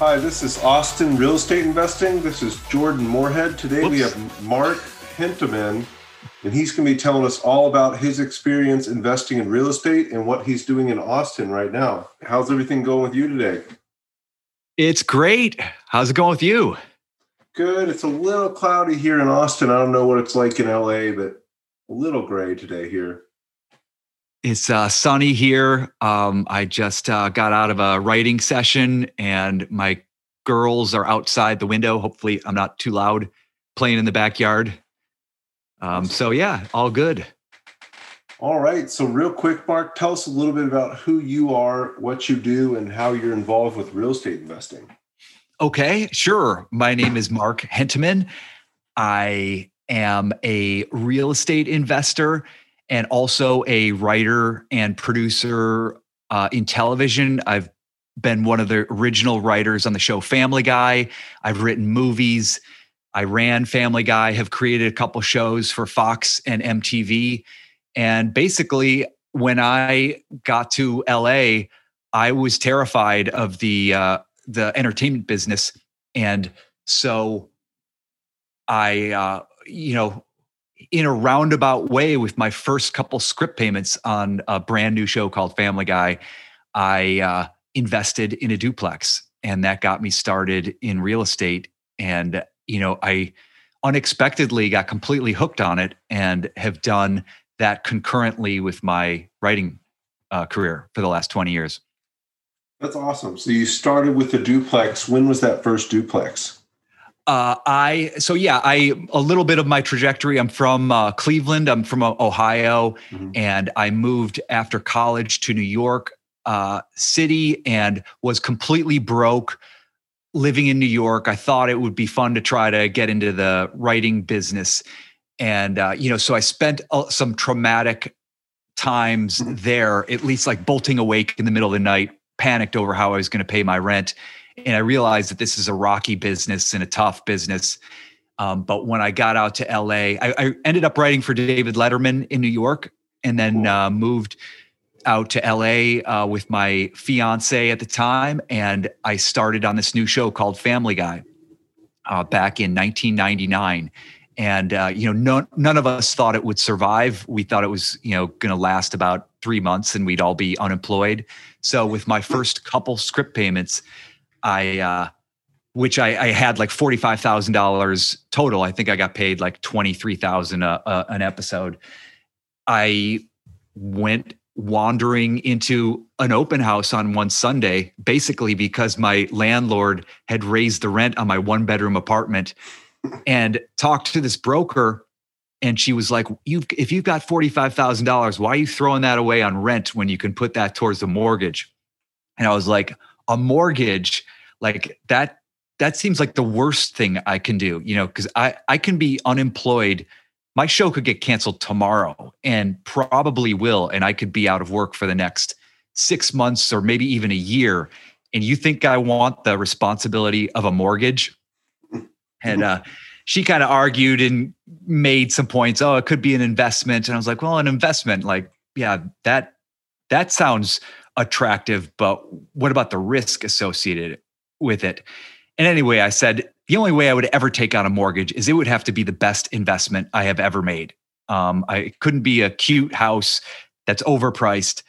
Hi, this is Austin Real Estate Investing. This is Jordan Moorhead. Today we have Mark Hentemann, and he's going to be telling us all about his experience investing in real estate and what he's doing in Austin right now. How's everything going with you today? It's great. How's it going with you? Good. It's a little cloudy here in Austin. I don't know what it's like in LA, but a little gray today here. It's uh, sunny here. Um, I just uh, got out of a writing session, and my girls are outside the window. Hopefully, I'm not too loud playing in the backyard. Um, so, yeah, all good. All right. So, real quick, Mark, tell us a little bit about who you are, what you do, and how you're involved with real estate investing. Okay, sure. My name is Mark Hentemann. I am a real estate investor and also a writer and producer uh, in television. I've been one of the original writers on the show Family Guy. I've written movies. I ran Family Guy, have created a couple shows for Fox and MTV. And basically, when I got to LA, I was terrified of the uh, the entertainment business, and so I, uh, you know, in a roundabout way with my first couple script payments on a brand new show called Family Guy, I uh, invested in a duplex, and that got me started in real estate. And you know, I unexpectedly got completely hooked on it, and have done that concurrently with my writing uh, career for the last twenty years. That's awesome. So you started with the duplex. When was that first duplex? Uh, I so yeah, I a little bit of my trajectory. I'm from uh, Cleveland. I'm from uh, Ohio, mm-hmm. and I moved after college to New York uh, City and was completely broke living in New York. I thought it would be fun to try to get into the writing business, and uh, you know, so I spent uh, some traumatic times mm-hmm. there, at least like bolting awake in the middle of the night, panicked over how I was going to pay my rent and I realized that this is a rocky business and a tough business. Um, but when I got out to LA, I, I, ended up writing for David Letterman in New York, and then uh, moved out to LA uh, with my fiance at the time, and I started on this new show called Family Guy uh, back in 1999. And uh, you know, none, none of us thought it would survive. We thought it was you know going to last about three months, and we'd all be unemployed. So with my first couple script payments, I, uh, which I, I had like forty five thousand dollars total. I think I got paid like twenty three thousand an episode. I went wandering into an open house on one Sunday, basically because my landlord had raised the rent on my one bedroom apartment, and talked to this broker. And she was like, "You've if you've got forty five thousand dollars, why are you throwing that away on rent when you can put that towards the mortgage?" And I was like, a mortgage like that that seems like the worst thing i can do you know because i i can be unemployed. My show could get canceled tomorrow and probably will and i could be out of work for the next six months or maybe even a year. And you think i want the responsibility of a mortgage? And uh, she kind of argued and made some points oh it could be an investment. And i was like well an investment like yeah that that sounds attractive, but what about the risk associated with it? And anyway, I said, the only way I would ever take out a mortgage is it would have to be the best investment I have ever made. Um, I couldn't be a cute house that's overpriced.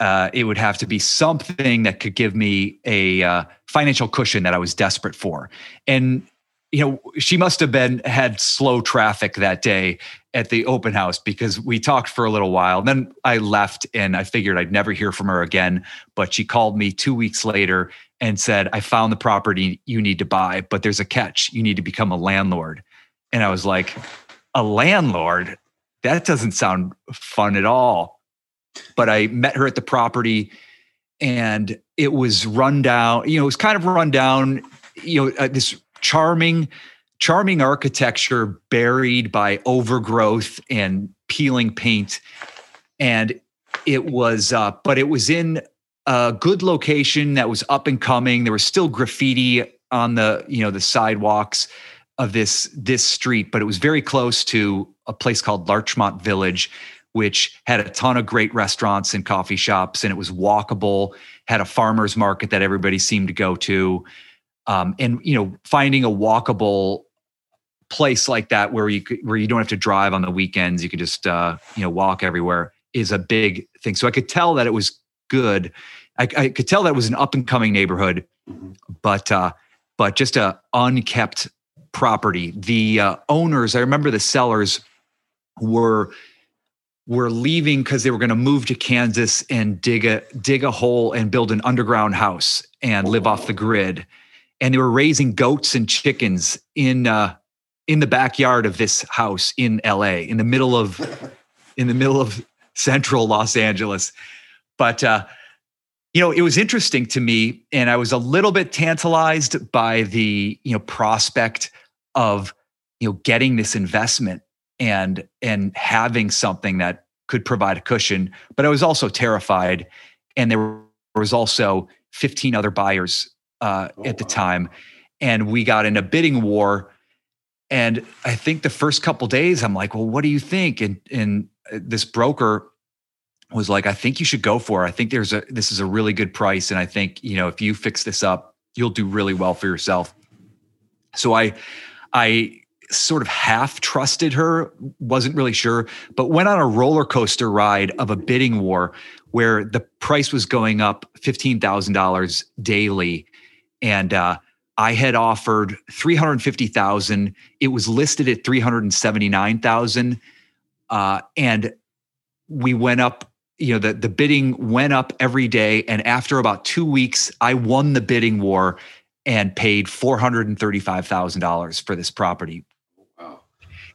Uh, it would have to be something that could give me a uh, financial cushion that I was desperate for. And you know, she must have been had slow traffic that day at the open house because we talked for a little while. Then I left and I figured I'd never hear from her again. But she called me two weeks later and said, I found the property you need to buy, but there's a catch. You need to become a landlord. And I was like, a landlord? That doesn't sound fun at all. But I met her at the property and it was run down. You know, it was kind of run down. You know, uh, this charming, charming architecture buried by overgrowth and peeling paint, and it was. Uh, but it was in a good location that was up and coming. There was still graffiti on the you know the sidewalks of this this street, but it was very close to a place called Larchmont Village, which had a ton of great restaurants and coffee shops, and it was walkable. Had a farmers market that everybody seemed to go to, um, and you know, finding a walkable place like that where you could, where you don't have to drive on the weekends, you could just uh, you know walk everywhere is a big thing. So I could tell that it was good. I, I could tell that it was an up and coming neighborhood, but uh, but just a unkept property. The uh, owners, I remember the sellers were were leaving because they were going to move to Kansas and dig a dig a hole and build an underground house and live off the grid. And they were raising goats and chickens in uh, in the backyard of this house in LA, in the middle of in the middle of central Los Angeles. But uh, you know, it was interesting to me, and I was a little bit tantalized by the you know prospect of you know getting this investment and and having something that could provide a cushion but i was also terrified and there was also 15 other buyers uh, oh, at the wow. time and we got in a bidding war and i think the first couple days i'm like well what do you think and and uh, this broker was like i think you should go for it i think there's a this is a really good price and i think you know if you fix this up you'll do really well for yourself so i I sort of half trusted her, wasn't really sure, but went on a roller coaster ride of a bidding war where the price was going up $15,000 daily. And uh, I had offered 350,000. It was listed at 379,000. Uh, and we went up, you know, the, the bidding went up every day. And after about two weeks, I won the bidding war and paid $435,000 for this property. Wow.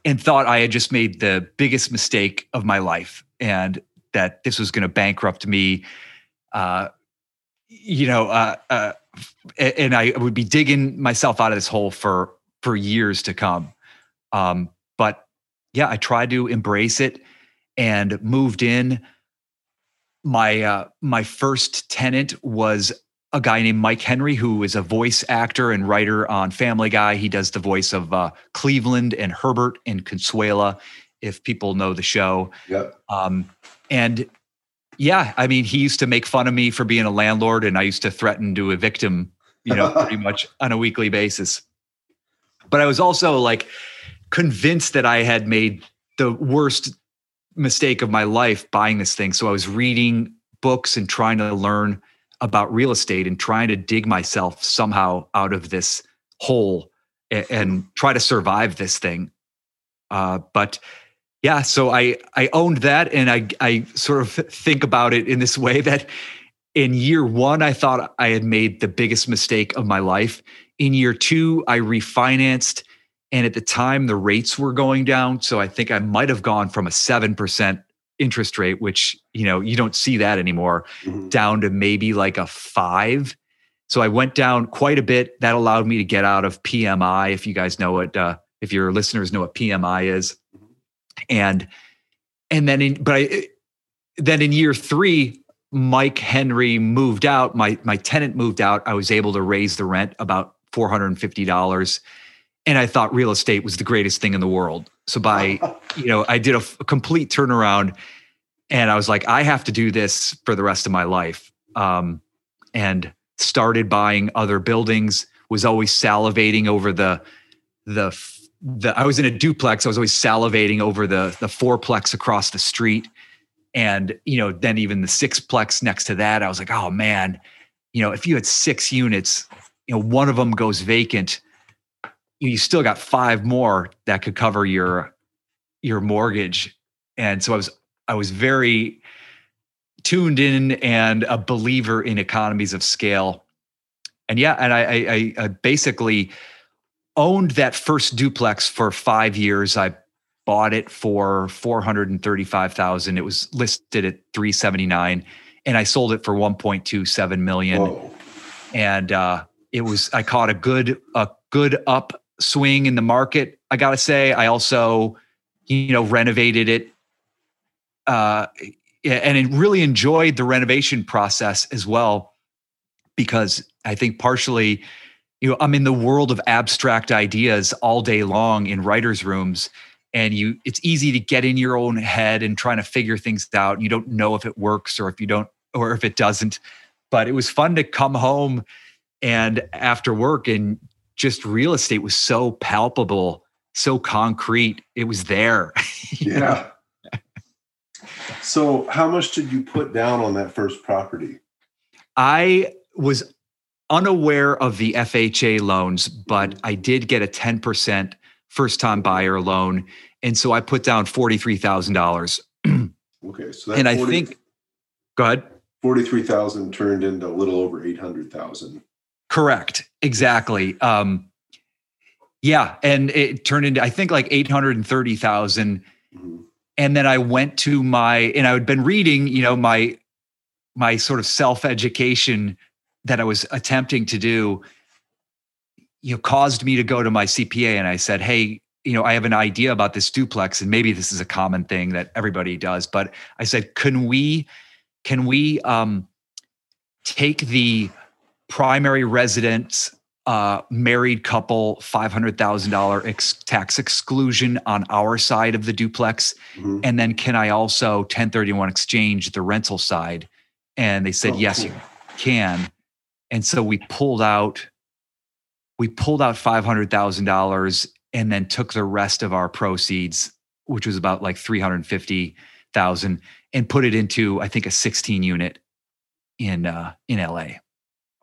And thought I had just made the biggest mistake of my life and that this was going to bankrupt me. Uh, you know, uh, uh, and I would be digging myself out of this hole for for years to come. Um, but yeah, I tried to embrace it and moved in. My uh, my first tenant was a guy named Mike Henry, who is a voice actor and writer on Family Guy. He does the voice of uh, Cleveland and Herbert and Consuela, if people know the show. Yeah. Um, and yeah, I mean, he used to make fun of me for being a landlord, and I used to threaten to evict him, you know, pretty much on a weekly basis. But I was also like convinced that I had made the worst mistake of my life buying this thing. So I was reading books and trying to learn about real estate and trying to dig myself somehow out of this hole and, and try to survive this thing. Uh, but yeah, so I I owned that, and I I sort of think about it in this way that in year one I thought I had made the biggest mistake of my life. In year two, I refinanced, and at the time the rates were going down, so I think I might have gone from a seven percent interest rate, which you know you don't see that anymore, mm-hmm. down to maybe like a five. So I went down quite a bit. That allowed me to get out of PMI. If you guys know what, uh, if your listeners know what PMI is. And and then in but I then in year three, Mike Henry moved out. My my tenant moved out. I was able to raise the rent about four hundred and fifty dollars, and I thought real estate was the greatest thing in the world. So by, you know, I did a, f- a complete turnaround and I was like, I have to do this for the rest of my life. Um, and started buying other buildings, was always salivating over the, the, the, I was in a duplex. I was always salivating over the, the fourplex across the street. And, you know, then even the sixplex next to that, I was like, oh man, you know, if you had six units, you know, one of them goes vacant you still got five more that could cover your your mortgage and so i was i was very tuned in and a believer in economies of scale and yeah and i i, I basically owned that first duplex for five years i bought it for 435000 it was listed at 379 and I sold it for 1.27 million. Whoa. And uh, it was I caught a good a good upswing in the market. I got to say, I also you know renovated it, uh, and it really enjoyed the renovation process as well because I think partially, you know, I'm in the world of abstract ideas all day long in writers' rooms and you it's easy to get in your own head and trying to figure things out you don't know if it works or if you don't or if it doesn't. But it was fun to come home and after work and just real estate was so palpable so concrete it was there yeah. so how much did you put down on that first property? I was unaware of the fha loans but i did get a 10% first time buyer loan. And so I put down $43,000. okay. So and 40, I think, go ahead. 43,000 turned into a little over 800,000. Correct. Exactly. Um, yeah. And it turned into, I think like 830,000. Mm-hmm. And then I went to my, and I had been reading, you know, my, my sort of self education that I was attempting to do you know caused me to go to my CPA and I said, "Hey, you know, I have an idea about this duplex and maybe this is a common thing that everybody does, but I said, "Can we can we um take the primary residence uh, married couple $500,000 ex- tax exclusion on our side of the duplex. Mm-hmm. And then can I also 1031 exchange the rental side? And they said, oh, yes, cool. you can. And so we pulled out we pulled out $500,000 and then took the rest of our proceeds, which was about like 350,000 and put it into, I think, a 16 unit in, uh, in LA.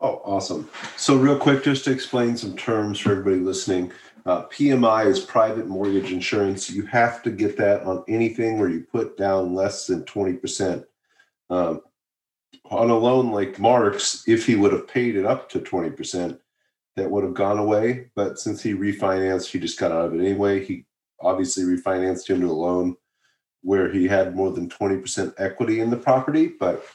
Oh, awesome. So real quick, just to explain some terms for everybody listening, uh, PMI is private mortgage insurance. You have to get that on anything where you put down less than 20%. Um, on a loan like Mark's, if he would have paid it up to 20%, that would have gone away. But since he refinanced, he just got out of it anyway. He obviously refinanced into a loan where he had more than 20% equity in the property. But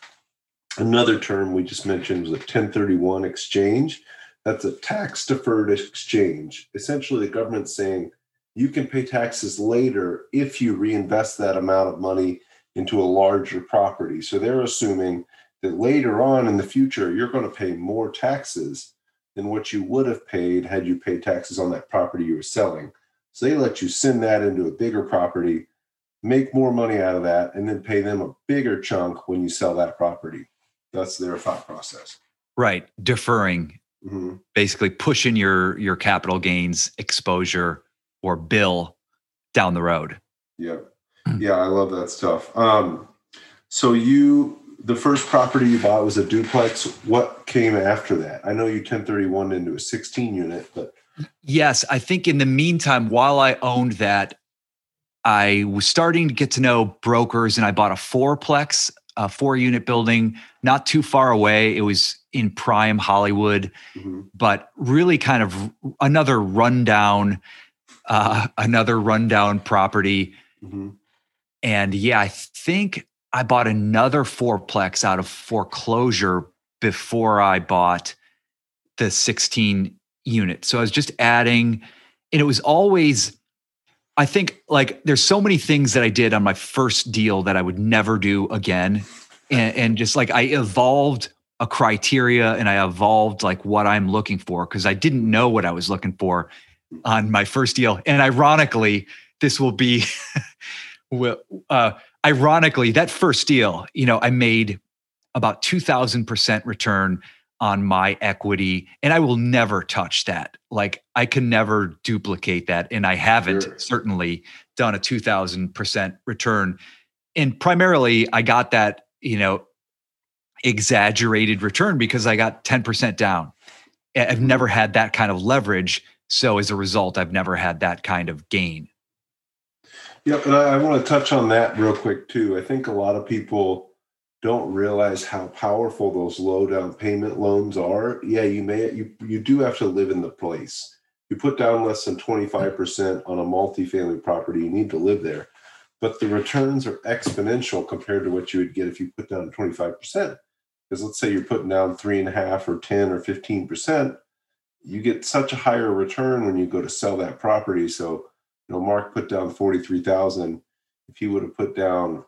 another term we just mentioned was a 1031 exchange. That's a tax deferred exchange. Essentially, the government's saying you can pay taxes later if you reinvest that amount of money into a larger property. So they're assuming that later on in the future, you're going to pay more taxes than what you would have paid had you paid taxes on that property you were selling. So they let you send that into a bigger property, make more money out of that, and then pay them a bigger chunk when you sell that property. That's their thought process. Right. Deferring, mm-hmm. basically pushing your your capital gains exposure or bill down the road. Yeah. Hmm. Yeah, I love that stuff. Um, so you the first property you bought was a duplex. What came after that? I know you 1031 into a 16 unit, but yes, I think in the meantime, while I owned that, I was starting to get to know brokers and I bought a fourplex, a four unit building, not too far away. It was in prime Hollywood, mm-hmm. but really kind of another rundown, uh, another rundown property. Mm-hmm. And yeah, I think I bought another fourplex out of foreclosure before I bought the 16 unit. So I was just adding, and it was always, I think, like there's so many things that I did on my first deal that I would never do again. And, and just like I evolved a criteria and I evolved like what I'm looking for because I didn't know what I was looking for on my first deal. And ironically, this will be, uh, ironically, that first deal, you know, I made about 2000% return on my equity and I will never touch that. Like I can never duplicate that and I haven't sure. certainly done a 2000% return. And primarily I got that, you know, exaggerated return because I got 10% down. I've mm-hmm. never had that kind of leverage, so as a result I've never had that kind of gain. Yep, and I, I want to touch on that real quick too. I think a lot of people don't realize how powerful those low down payment loans are. Yeah, you may you you do have to live in the place. You put down less than 25% on a multifamily property, you need to live there. but the returns are exponential compared to what you would get if you put down 25%. Because let's say you're putting down three and a half or 10 or 15%, you get such a higher return when you go to sell that property. So, you know, Mark put down 43,000. If he would have put down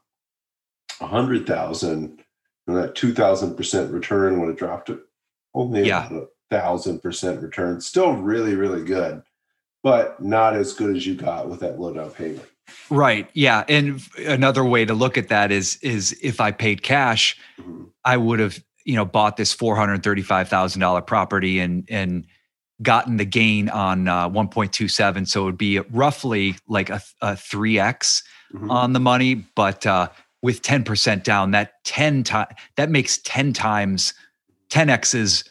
100,000, and that 2,000% return would have dropped it only yeah. a thousand percent return. Still really, really good, but not as good as you got with that low down payment. Right. Yeah. And another way to look at that is is if I paid cash, mm-hmm. I would have, you know, bought this four hundred thirty-five thousand dollar property and and gotten the gain on uh, 1.27. So it would be roughly like a, a 3x mm-hmm. on the money. But uh, with 10% down, that 10 time that makes 10 times 10x is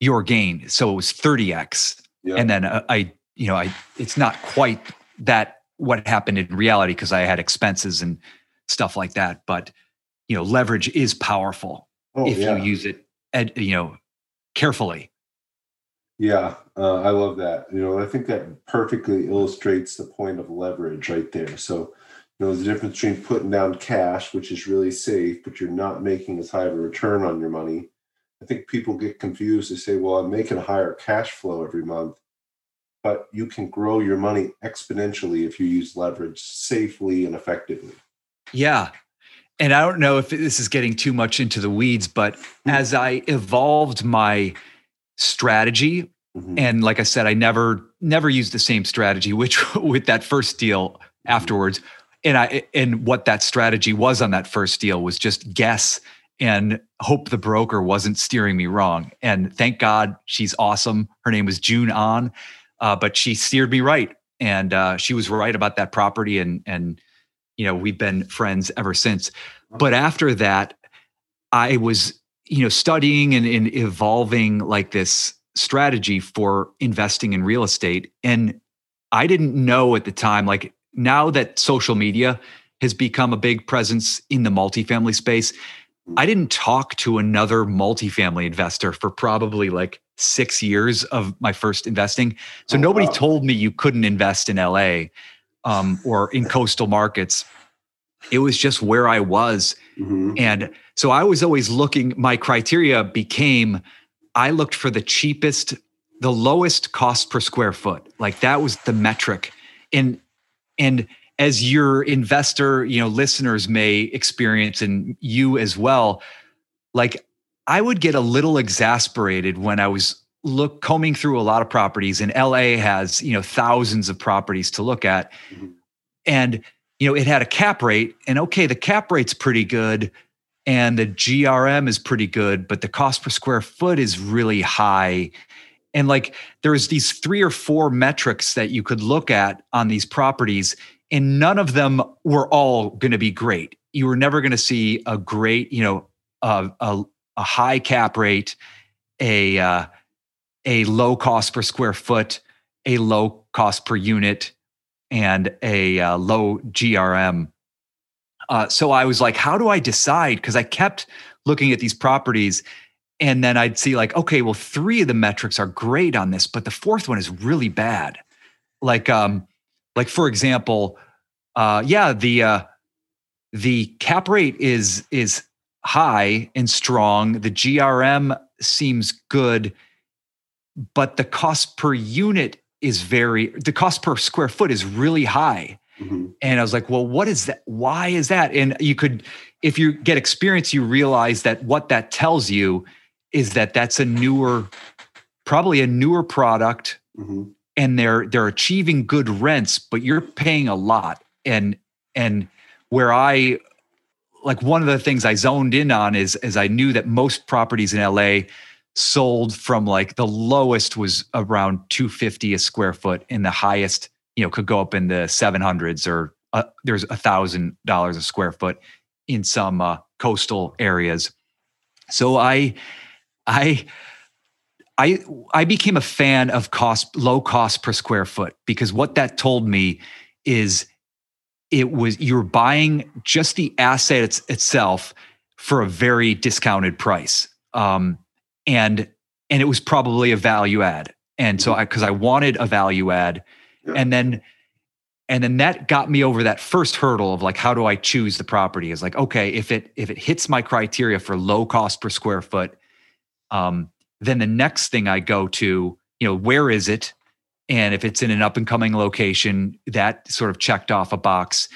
your gain. So it was 30x. Yeah. And then uh, I, you know, I it's not quite that what happened in reality because I had expenses and stuff like that. But you know, leverage is powerful oh, if yeah. you use it, ed, you know, carefully. Yeah, uh, I love that. You know, I think that perfectly illustrates the point of leverage right there. So, you know, the difference between putting down cash, which is really safe, but you're not making as high of a return on your money. I think people get confused. They say, well, I'm making a higher cash flow every month but you can grow your money exponentially if you use leverage safely and effectively. Yeah. And I don't know if this is getting too much into the weeds, but mm-hmm. as I evolved my strategy, mm-hmm. and like I said, I never never used the same strategy, which with that first deal mm-hmm. afterwards. And I and what that strategy was on that first deal was just guess and hope the broker wasn't steering me wrong. And thank God she's awesome. Her name was June On uh, but she steered me right, and uh, she was right about that property, and and you know we've been friends ever since. But after that, I was you know studying and, and evolving like this strategy for investing in real estate, and I didn't know at the time like now that social media has become a big presence in the multifamily space. I didn't talk to another multifamily investor for probably like six years of my first investing. So oh, nobody wow. told me you couldn't invest in LA um, or in coastal markets. It was just where I was. Mm-hmm. And so I was always looking, my criteria became I looked for the cheapest, the lowest cost per square foot. Like that was the metric. And, and, as your investor, you know, listeners may experience and you as well, like I would get a little exasperated when I was look combing through a lot of properties and LA has, you know, thousands of properties to look at. Mm-hmm. And you know, it had a cap rate and okay, the cap rate's pretty good and the GRM is pretty good, but the cost per square foot is really high. And like there's these three or four metrics that you could look at on these properties and none of them were all going to be great. You were never going to see a great, you know, a, a, a high cap rate, a uh, a low cost per square foot, a low cost per unit, and a uh, low GRM. Uh, so I was like, how do I decide? Because I kept looking at these properties and then I'd see like, okay, well, three of the metrics are great on this, but the fourth one is really bad. Like, um, like for example, uh, yeah, the uh, the cap rate is is high and strong. The GRM seems good, but the cost per unit is very the cost per square foot is really high. Mm-hmm. And I was like, well, what is that? Why is that? And you could, if you get experience, you realize that what that tells you is that that's a newer, probably a newer product. Mm-hmm and they're they're achieving good rents but you're paying a lot and and where i like one of the things i zoned in on is as i knew that most properties in la sold from like the lowest was around 250 a square foot and the highest you know could go up in the 700s or uh, there's a thousand dollars a square foot in some uh, coastal areas. So i i I I became a fan of cost low cost per square foot because what that told me is it was you're buying just the asset it's, itself for a very discounted price. Um, and and it was probably a value add. And so I because I wanted a value add and then and then that got me over that first hurdle of like how do i choose the property? Is like okay if it if it hits my criteria for low cost per square foot um, then the next thing i go to you know where is it? And if it's in an up and coming location that sort of checked off a box.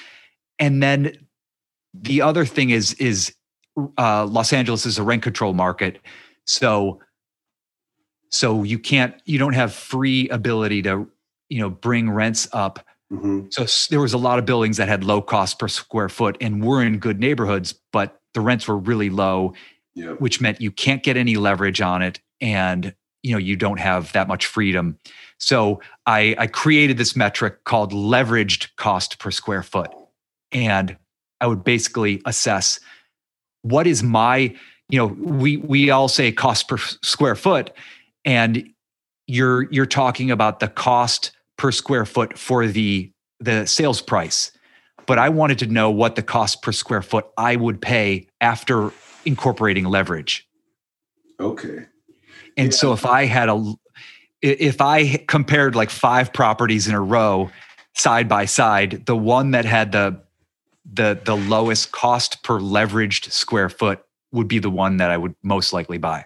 And then the other thing is is uh, los angeles is a rent control market. So so you can't you don't have free ability to you know bring rents up Mm-hmm. So there was a lot of buildings that had low cost per square foot and were in good neighborhoods, but the rents were really low, yep. which meant you can't get any leverage on it, and you know you don't have that much freedom. So I, I created this metric called leveraged cost per square foot, and I would basically assess what is my you know we we all say cost per square foot, and you're you're talking about the cost per square foot for the the sales price. But i wanted to know what the cost per square foot i would pay after incorporating leverage. Okay. And yeah. so if i had a if i compared like five properties in a row side by side the one that had the the the lowest cost per leveraged square foot would be the one that i would most likely buy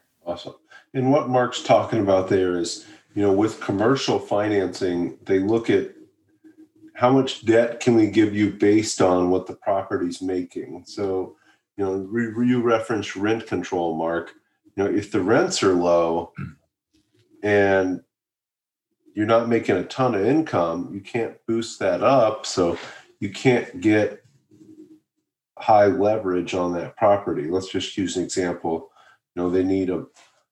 And what Mark's talking about there is, you know, with commercial financing, they look at how much debt can we give you based on what the property's making. So, you know, you reference rent control, Mark. You know, if the rents are low and you're not making a ton of income, you can't boost that up. So you can't get high leverage on that property. Let's just use an example. You know, they need a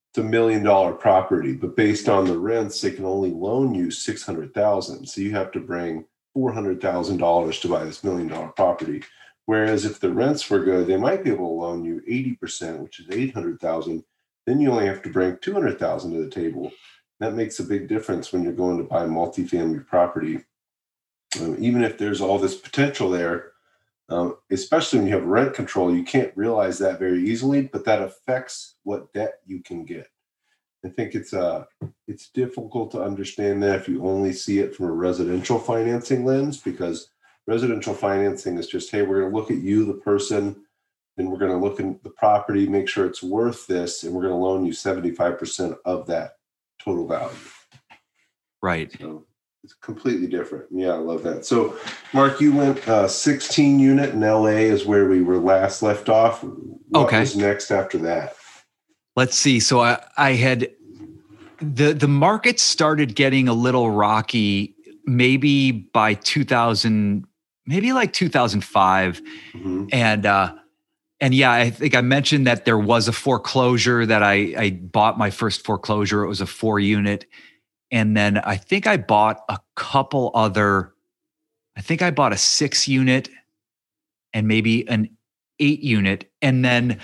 it's a million dollar property, but based on the rents, they can only loan you six hundred thousand. So you have to bring four hundred thousand dollars to buy this million dollar property. Whereas if the rents were good, they might be able to loan you eighty percent, which is eight hundred thousand. Then you only have to bring two hundred thousand to the table. That makes a big difference when you're going to buy multifamily property. Um, even if there's all this potential there, um, especially when you have rent control, you can't realize that very easily, but that affects what debt you can get. I think it's uh it's difficult to understand that if you only see it from a residential financing lens, because residential financing is just, hey, we're going to look at you, the person, and we're going to look at the property, make sure it's worth this, and we're going to loan you 75% of that total value. Right. So, it's completely different. Yeah, I love that. So, Mark, you went uh, 16 unit in LA is where we were last left off. What okay. was next after that? Let's see. So I, I had the the market started getting a little rocky maybe by 2000 maybe like 2005 mm-hmm. and uh and yeah i think i mentioned that there was a foreclosure that i i bought my first foreclosure it was a four unit and then I think I bought a couple other, I think I bought a six unit and maybe an eight unit. And then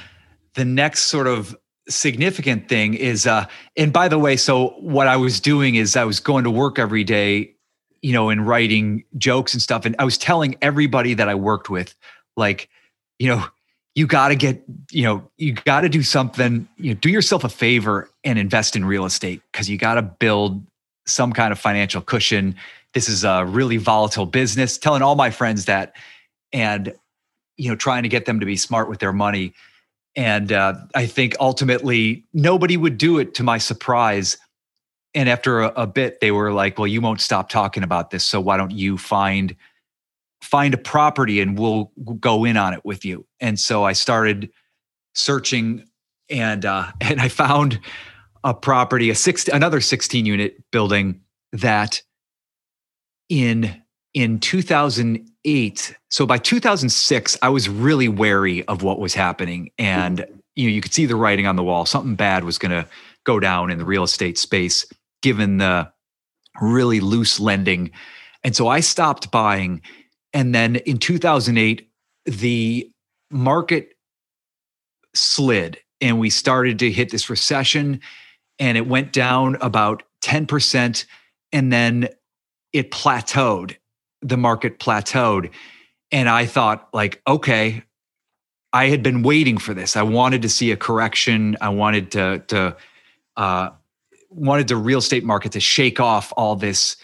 the next sort of significant thing is, uh, and by the way, so what I was doing is I was going to work every day, you know, and writing jokes and stuff. And I was telling everybody that I worked with, like, you know, you got to get, you know, you got to do something, you know, do yourself a favor and invest in real estate because you got to build some kind of financial cushion. This is a really volatile business. Telling all my friends that, and you know, trying to get them to be smart with their money. And uh, I think ultimately nobody would do it. To my surprise, and after a, a bit, they were like, "Well, you won't stop talking about this, so why don't you find find a property and we'll go in on it with you?" And so I started searching, and uh, and I found a property, a six, another 16 unit building that in in 2008 so by 2006 i was really wary of what was happening. And you know you could see the writing on the wall. Something bad was going to go down in the real estate space given the really loose lending. And so i stopped buying. And then in 2008, the market slid and we started to hit this recession and it went down about 10% and then it plateaued. The market plateaued. And i thought like okay i had been waiting for this. I wanted to see a correction. I wanted to to uh wanted the real estate market to shake off all this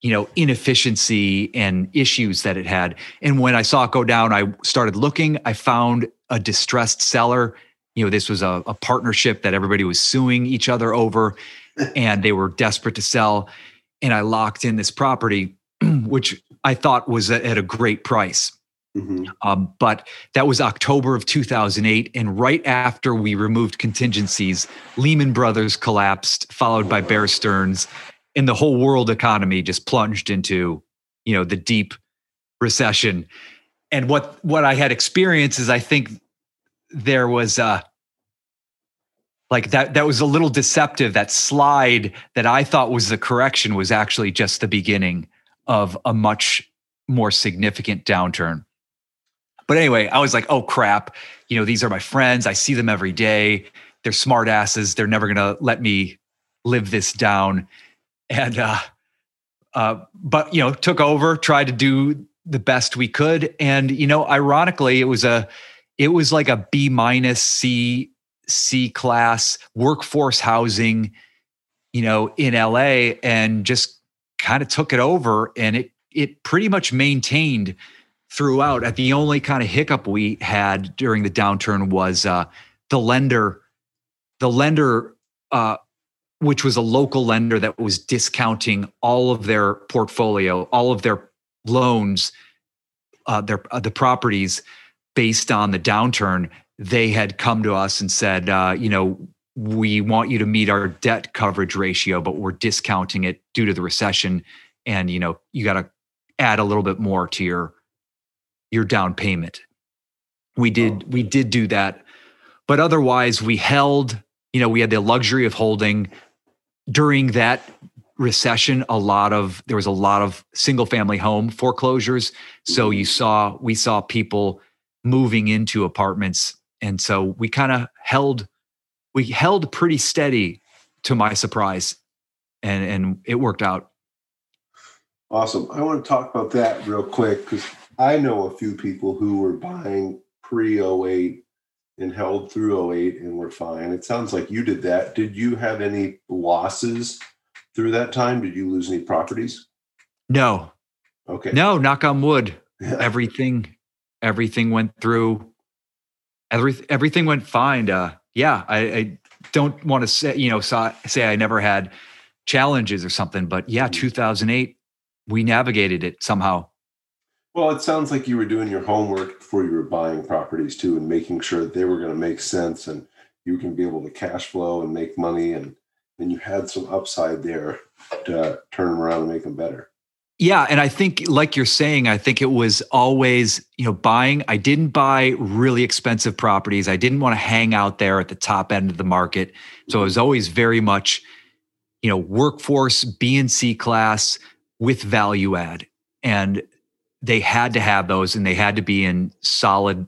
you know inefficiency and issues that it had. And when i saw it go down i started looking. I found a distressed seller you know this was a, a partnership that everybody was suing each other over and they were desperate to sell. And i locked in this property which i thought was at a great price. Mhm. um, but that was october of 2008 and right after we removed contingencies lehman brothers collapsed followed by bear stearns and the whole world economy just plunged into you know the deep recession. And what what i had experienced is i think there was a like that that was a little deceptive. That slide that i thought was the correction was actually just the beginning of a much more significant downturn. But anyway i was like oh crap. You know these are my friends. I see them every day. They're smart asses. They're never going to let me live this down. And uh uh but you know took over tried to do the best we could. And you know ironically it was a it was like a b minus c c class workforce housing you know in la and just kind of took it over and it it pretty much maintained throughout. At the only kind of hiccup we had during the downturn was uh the lender the lender uh which was a local lender that was discounting all of their portfolio all of their loans uh, their uh, the properties based on the downturn they had come to us and said uh, you know we want you to meet our debt coverage ratio but we're discounting it due to the recession. And you know you got to add a little bit more to your your down payment. We did we did do that. But otherwise we held you know we had the luxury of holding. During that recession a lot of there was a lot of single family home foreclosures. So you saw we saw people moving into apartments and so we kind of held we held pretty steady to my surprise and and it worked out Awesome. I want to talk about that real quick because I know a few people who were buying pre 08 and held through 08 and were fine. It sounds like you did that. Did you have any losses through that time? Did you lose any properties? no Okay. no knock on wood everything everything went through every, everything went fine uh yeah i, I don't want to say you know say i never had challenges or something but yeah 2008 we navigated it somehow Well, it sounds like you were doing your homework before you were buying properties too and making sure that they were going to make sense and you can be able to cash flow and make money and then you had some upside there to turn them around and make them better. Yeah, and I think like you're saying, I think it was always, you know, buying. I didn't buy really expensive properties. I didn't want to hang out there at the top end of the market. So it was always very much, you know, workforce B and C class with value add. And they had to have those and they had to be in solid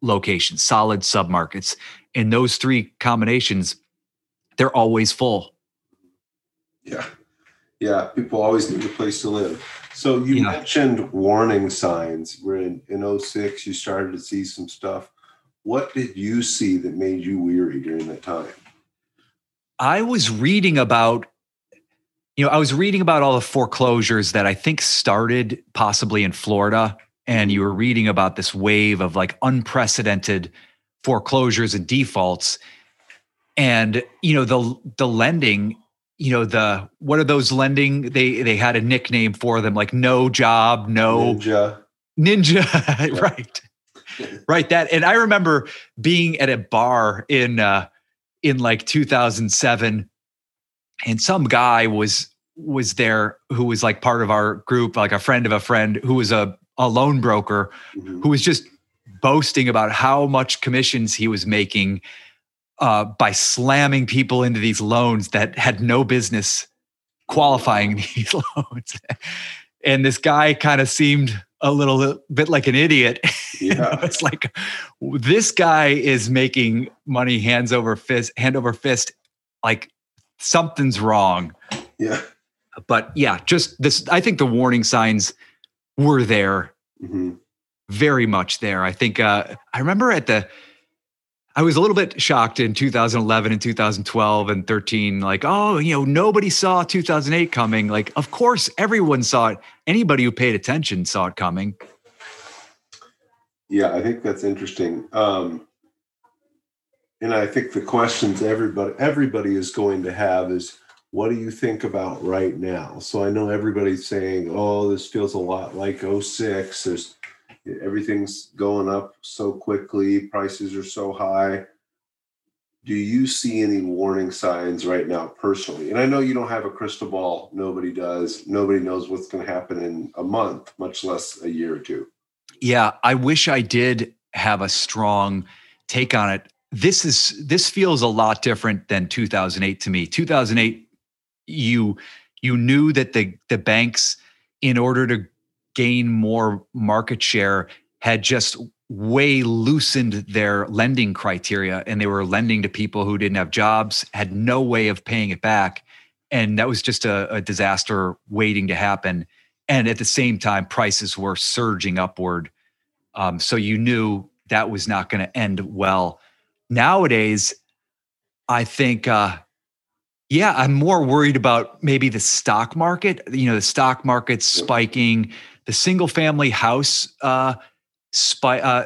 locations, solid submarkets. And those three combinations, they're always full. Yeah. Yeah. People always need a place to live. So you Yeah. mentioned warning signs where in, in 06 you started to see some stuff. What did you see that made you weary during that time? I was reading about, you know, I was reading about all the foreclosures that I think started possibly in Florida. And you were reading about this wave of like unprecedented foreclosures and defaults. And, you know, the the lending, you know, the what are those lending? They they had a nickname for them, like no job, no Ninja. ninja right right that and i remember being at a bar in uh in like 2007 and some guy was was there who was like part of our group like a friend of a friend who was a a loan broker Mhm. who was just boasting about how much commissions he was making uh, by slamming people into these loans that had no business qualifying these loans. And this guy kind of seemed a little bit like an idiot. Yeah. it's like this guy is making money hands over fist, hand over fist. Like something's wrong. Yeah. But yeah, just this. I think the warning signs were there, mm-hmm. very much there. I think uh, I remember at the I was a little bit shocked in 2011 and 2012 and 13. Like, oh, you know, nobody saw 2008 coming. Like, of course, everyone saw it. Anybody who paid attention saw it coming. Yeah, I think that's interesting. Um, and I think the questions everybody everybody is going to have is, what do you think about right now? So I know everybody's saying, oh, this feels a lot like 06. There's everything's going up so quickly, prices are so high. Do you see any warning signs right now personally? And I know you don't have a crystal ball, nobody does. Nobody knows what's going to happen in a month, much less a year or two. Yeah, I wish I did have a strong take on it. This is this feels a lot different than 2008 to me. 2008 you you knew that the the banks in order to gain more market share had just way loosened their lending criteria and they were lending to people who didn't have jobs, had no way of paying it back. And that was just a, a disaster waiting to happen. And at the same time, prices were surging upward. Um, so you knew that was not going to end well. Nowadays, I think, uh, yeah, I'm more worried about maybe the stock market. You know, the stock market spiking, the single family house uh, uh,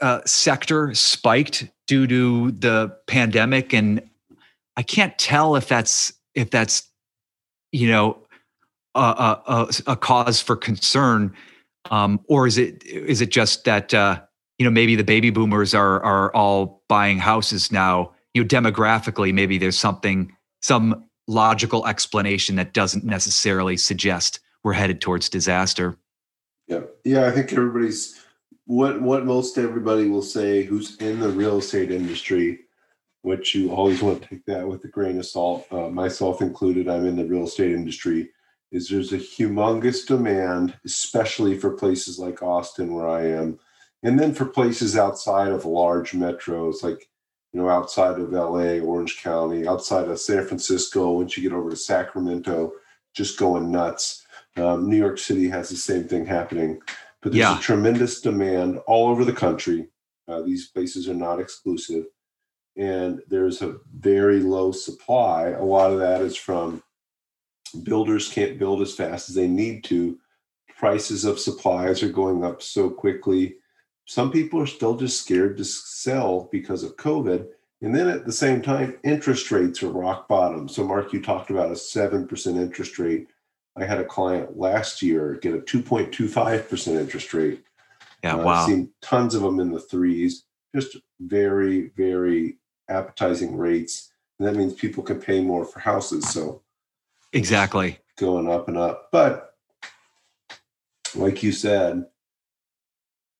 uh, sector spiked due to the pandemic, and I can't tell if that's if that's you know a, a, a cause for concern, um, or is it is it just that uh, you know maybe the baby boomers are are all buying houses now? You know, demographically, maybe there's something some logical explanation that doesn't necessarily suggest we're headed towards disaster. Yeah, yeah. I think everybody's what what most everybody will say who's in the real estate industry, which you always want to take that with a grain of salt, uh, myself included. I'm in the real estate industry. Is there's a humongous demand, especially for places like Austin, where I am, and then for places outside of large metros, like you know, outside of LA, Orange County, outside of San Francisco. Once you get over to Sacramento, just going nuts um, New York City has the same thing happening, but there's yeah. a tremendous demand all over the country. Uh, these places are not exclusive, and there's a very low supply. A lot of that is from builders can't build as fast as they need to. Prices of supplies are going up so quickly. Some people are still just scared to sell because of COVID. And then at the same time, interest rates are rock bottom. So, Mark, you talked about a 7% interest rate I had a client last year get a 2.25% interest rate. Yeah, uh, wow. I've seen tons of them in the threes, just very, very appetizing rates. And that means people can pay more for houses. So, exactly. Going up and up. But, like you said,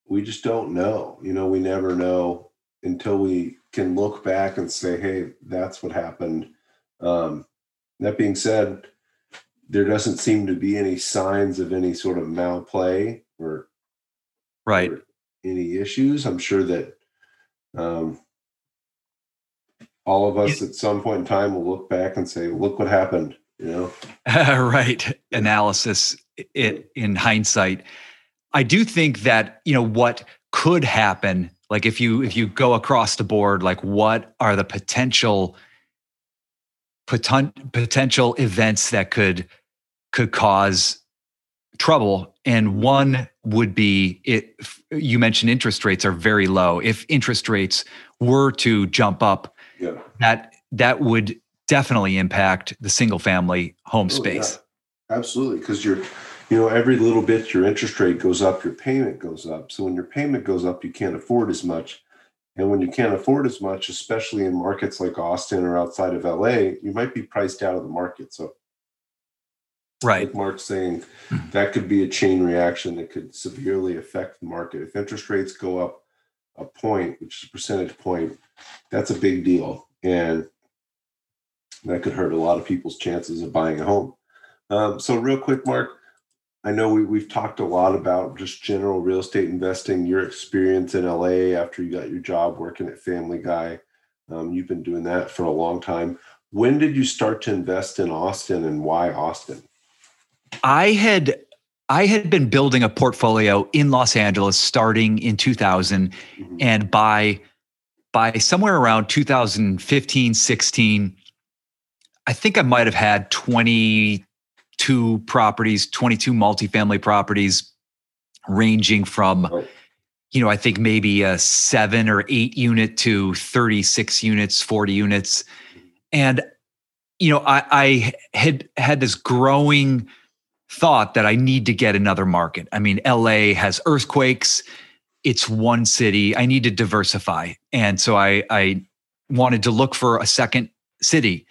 we just don't know. You know, we never know until we can look back and say, hey, that's what happened. Um, that being said, there doesn't seem to be any signs of any sort of malplay or right or any issues. I'm sure that um, all of us at some point in time will look back and say, "Look what happened," you know. right analysis it, in hindsight. I do think that you know what could happen. Like if you if you go across the board, like what are the potential potential events that could could cause trouble and one would be it you mentioned interest rates are very low if interest rates were to jump up yeah. that that would definitely impact the single family home oh, space yeah. absolutely because you're you know every little bit your interest rate goes up your payment goes up so when your payment goes up you can't afford as much and when you can't afford as much, especially in markets like Austin or outside of LA, you might be priced out of the market. So, right, like Mark's saying, that could be a chain reaction that could severely affect the market. If interest rates go up a point, which is a percentage point, that's a big deal, and that could hurt a lot of people's chances of buying a home. Um, so, real quick, Mark, I know we, we've talked a lot about just general real estate investing, your experience in LA after you got your job working at Family Guy. Um, you've been doing that for a long time. When did you start to invest in Austin and why Austin? I had I had been building a portfolio in Los Angeles starting in 2000 mm-hmm. and by by somewhere around 2015 16 I think I might have had 22 properties, 22 multifamily properties ranging from oh. you know, I think maybe a 7 or 8 unit to 36 units, 40 units. And you know, I, I had had this growing thought that I need to get another market. I mean, LA has earthquakes. It's one city. I need to diversify. And so I, I wanted to look for a second city,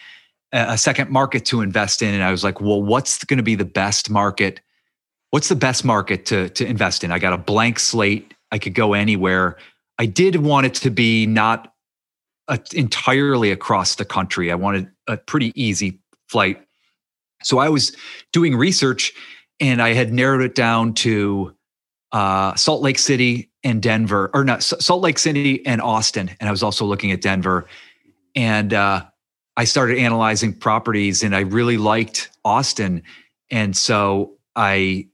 a second market to invest in. And I was like, well, what's going to be the best market? What's the best market to, to invest in? I got a blank slate. I could go anywhere. I did want it to be not a, entirely across the country. I wanted a pretty easy flight so I was doing research and I had narrowed it down to uh, Salt Lake City and Denver, or not Salt Lake City and Austin. And I was also looking at Denver. And uh, I started analyzing properties and I really liked Austin. And so I,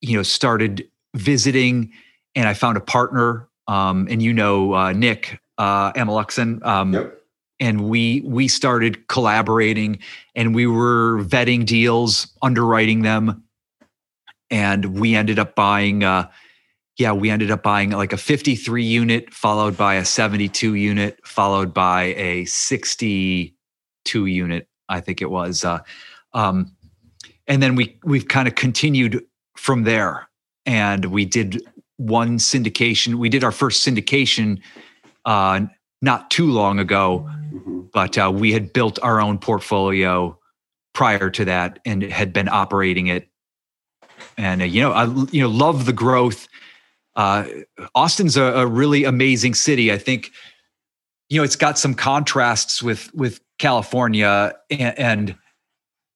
you know, started visiting and I found a partner. Um, and you know, uh, Nick uh, Ameluxon. Um, yep and we we started collaborating and we were vetting deals underwriting them and we ended up buying uh yeah we ended up buying like a 53 unit followed by a 72 unit followed by a 62 unit i think it was uh um and then we we've kind of continued from there and we did one syndication we did our first syndication uh not too long ago. But uh, we had built our own portfolio prior to that and had been operating it. And uh, you know, I you know love the growth. Uh, Austin's a, a really amazing city. I think you know it's got some contrasts with with California, and, and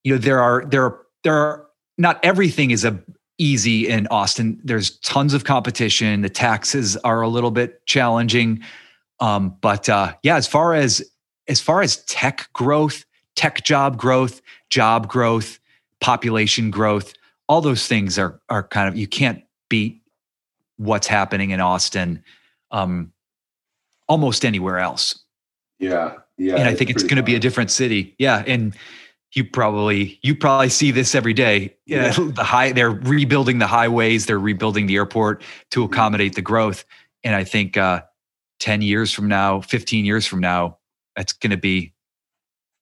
you know there are there are there are not everything is a easy in Austin. There's tons of competition. The taxes are a little bit challenging. Um, but uh, yeah, as far as as far as tech growth, tech job growth, job growth, population growth, all those things are are kind of you can't beat what's happening in Austin um, almost anywhere else. Yeah, yeah. And I think it's going to be a different city. Yeah, and you probably you probably see this every day. Yeah, the high they're rebuilding the highways, they're rebuilding the airport to mm-hmm. accommodate the growth. And I think uh, ten years from now, fifteen years from now, it's going to be,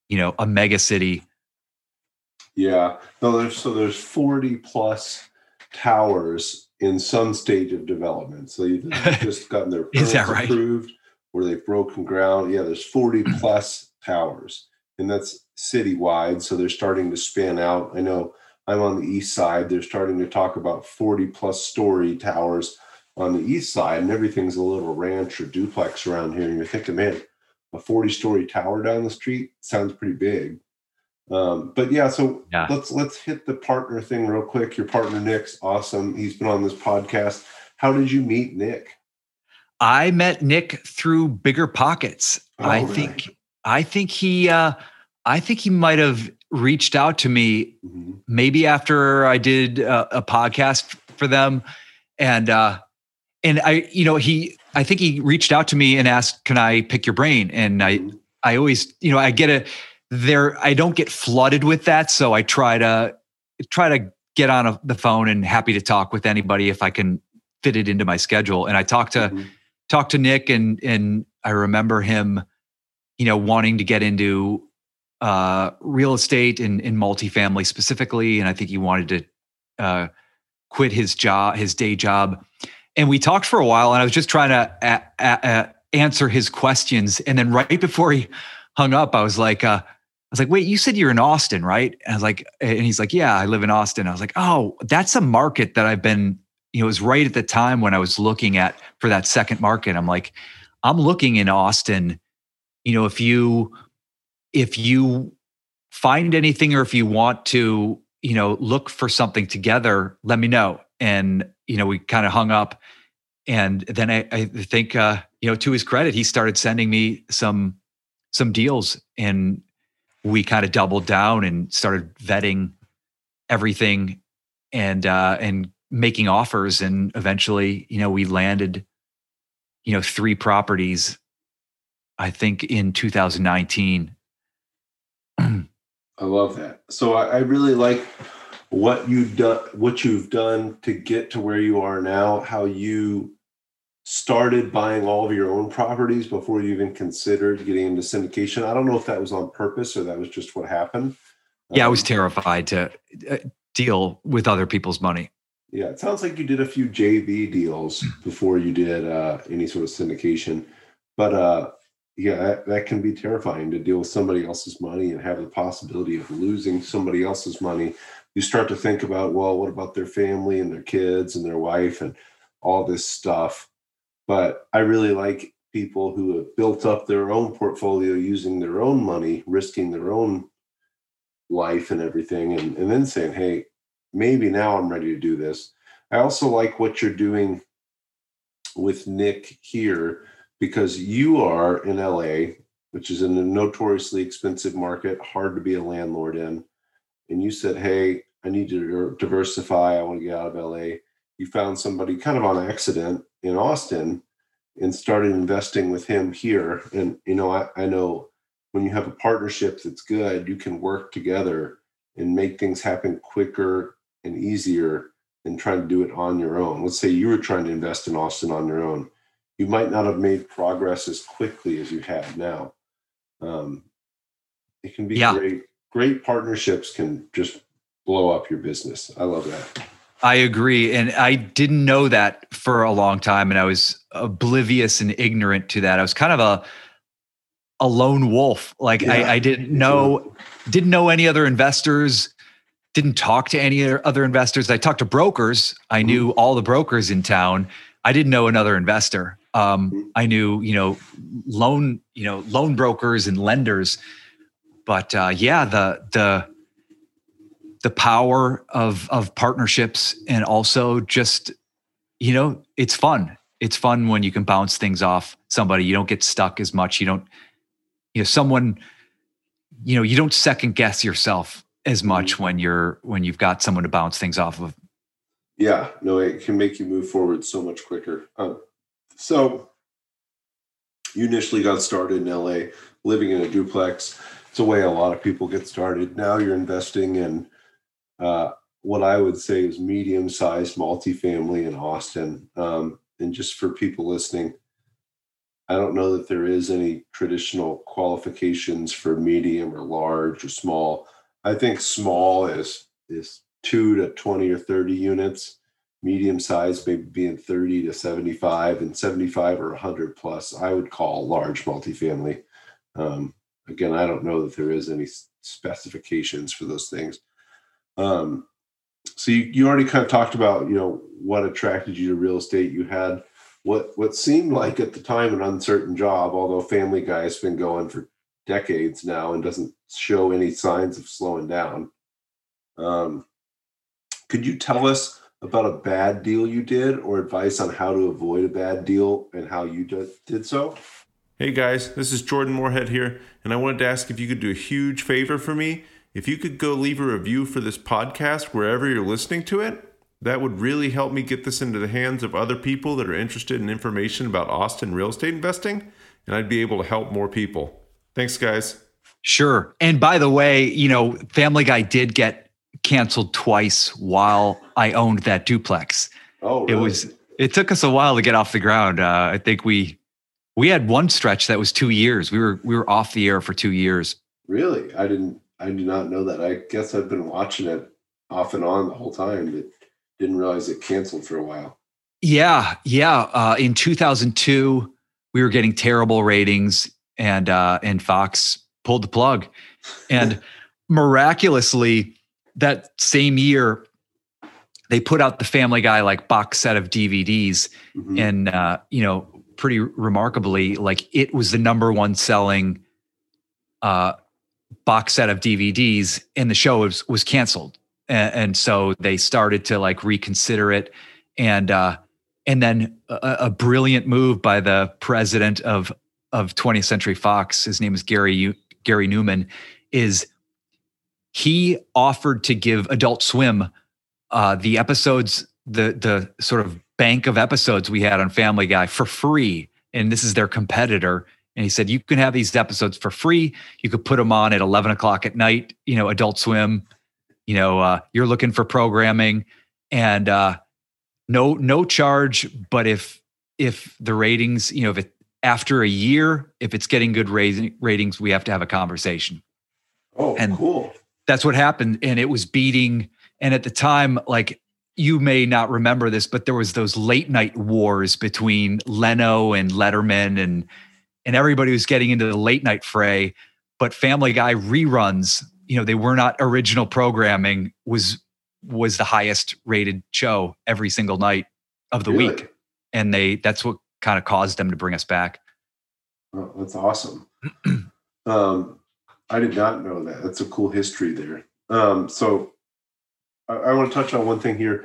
you know, a mega city. Yeah. No, there's so there's 40 plus towers in some stage of development. So you've just gotten their that right? approved where they've broken ground. Yeah, there's 40 hmm. plus towers. And that's citywide. So they're starting to span out. I know I'm on the east side. They're starting to talk about 40 plus story towers on the east side, and everything's a little ranch or duplex around here. And you're thinking, man, a 40 story tower down the street sounds pretty big. Um, but yeah, so yeah. let's let's hit the partner thing real quick. Your partner Nick's awesome. He's been on this podcast. How did you meet Nick? I met Nick through Bigger Pockets. Oh, I right. think I think he uh, I think he might have reached out to me mm-hmm. maybe after I did a, a podcast for them, and uh, and I you know he I think he reached out to me and asked, "Can I pick your brain?" And I, I always, you know, I get a there. I don't get flooded with that, so I try to try to get on a, the phone and happy to talk with anybody if I can fit it into my schedule. And I talked to mm-hmm. talked to Nick, and and I remember him, you know, wanting to get into uh, real estate and in multifamily specifically, and I think he wanted to uh, quit his job, his day job and we talked for a while and i was just trying to a- a- a- answer his questions. And then right before he hung up i was like uh, i was like wait you said you're in austin right? And i was like uh, and he's like yeah i live in austin. I was like oh that's a market that i've been you know it was right at the time when i was looking at for that second market. I'm like i'm looking in austin. You know if you if you find anything or if you want to you know, look for something together, let me know. And, you know, we kind of hung up. And then I, I think, uh, you know, to his credit, he started sending me some, some deals and we kind of doubled down and started vetting everything and, uh, and making offers. And eventually, you know, we landed, you know, three properties, I think in 2019 I love that. So I, I really like what you've done, what you've done to get to where you are now. How you started buying all of your own properties before you even considered getting into syndication. I don't know if that was on purpose or that was just what happened. Yeah, um, I was um, terrified to uh, deal with other people's money. Yeah, it sounds like you did a few JV deals before you did uh, any sort of syndication. But uh, yeah, that, that can be terrifying to deal with somebody else's money and have the possibility of losing somebody else's money. You start to think about, well, what about their family and their kids and their wife and all this stuff. But I really like people who have built up their own portfolio using their own money, risking their own life and everything, and, and then saying, hey, maybe now I'm ready to do this. I also like what you're doing with Nick here because you are in LA, which is in a notoriously expensive market, hard to be a landlord in. And you said, Hey, I need to diversify. I want to get out of LA. You found somebody kind of on accident in Austin and started investing with him here. And, you know, I, I know when you have a partnership that's good, you can work together and make things happen quicker and easier than trying to do it on your own. Let's say you were trying to invest in Austin on your own you might not have made progress as quickly as you have now. Um, it can be yeah. great. Great partnerships can just blow up your business. I love that. I agree. And I didn't know that for a long time. And I was oblivious and ignorant to that. I was kind of a a lone wolf. Like yeah, I, I, didn't know, didn't know any other investors, didn't talk to any other investors. I talked to brokers. I knew mm-hmm. all the brokers in town. I didn't know another investor. Um, mm-hmm. I knew, you know, loan, you know, loan brokers and lenders, but uh, yeah, the the the power of of partnerships and also just, you know, it's fun. It's fun when you can bounce things off somebody. You don't get stuck as much. You don't, you know, someone, you know, you don't second guess yourself as much mm-hmm. when you're when you've got someone to bounce things off of. Yeah, no, it can make you move forward so much quicker. Um, so you initially got started in LA, living in a duplex. It's a way a lot of people get started. Now you're investing in uh, what I would say is medium-sized multifamily in Austin. Um, and just for people listening, I don't know that there is any traditional qualifications for medium or large or small. I think small is is two to 20 or 30 units medium size maybe being 30 to 75 and 75 or 100 plus i would call large multifamily um, again i don't know that there is any specifications for those things. Um, so you, you already kind of talked about you know what attracted you to real estate. You had what what seemed like at the time an uncertain job although family guy has been going for decades now and doesn't show any signs of slowing down. Um, could you tell us about a bad deal you did or advice on how to avoid a bad deal and how you did, did so? Hey guys, this is Jordan Moorhead here, and I wanted to ask if you could do a huge favor for me. If you could go leave a review for this podcast wherever you're listening to it, that would really help me get this into the hands of other people that are interested in information about Austin real estate investing, and I'd be able to help more people. Thanks, guys. Sure. And by the way, you know, Family Guy did get canceled twice while I owned that duplex. Oh, really? it was. It took us a while to get off the ground. Uh, I think we we had one stretch that was two years. We were we were off the air for two years. Really, I didn't. I did not know that. I guess I've been watching it off and on the whole time, but didn't realize it canceled for a while. Yeah, yeah. Uh, in 2002, we were getting terrible ratings, and uh, and Fox pulled the plug, and miraculously that same year, they put out the Family Guy like box set of DVDs, mm-hmm. and uh, you know, pretty remarkably, like it was the number one selling uh, box set of DVDs, and the show was was canceled. and, and so they started to like reconsider it, and uh, and then a, a brilliant move by the president of of 20th Century Fox. His name is Gary Gary Newman. Is he offered to give Adult Swim uh, the episodes, the the sort of bank of episodes we had on Family Guy for free, and this is their competitor. And he said, you can have these episodes for free. You could put them on at 11 o'clock at night, you know, Adult Swim. You know, uh, you're looking for programming and uh, no no charge. But if if the ratings, you know, if it after a year, if it's getting good rating, ratings, we have to have a conversation. Oh, and cool. That's what happened. And it was beating. And at the time, like you may not remember this, but there was those late night wars between Leno and Letterman and and everybody was getting into the late night fray. But Family Guy reruns, you know, they were not original programming, was was the highest rated show every single night of the really? week. And they that's what kind of caused them to bring us back. Oh, that's awesome. um, I did not know that. That's a cool history there. Um, so I, I want to touch on one thing here.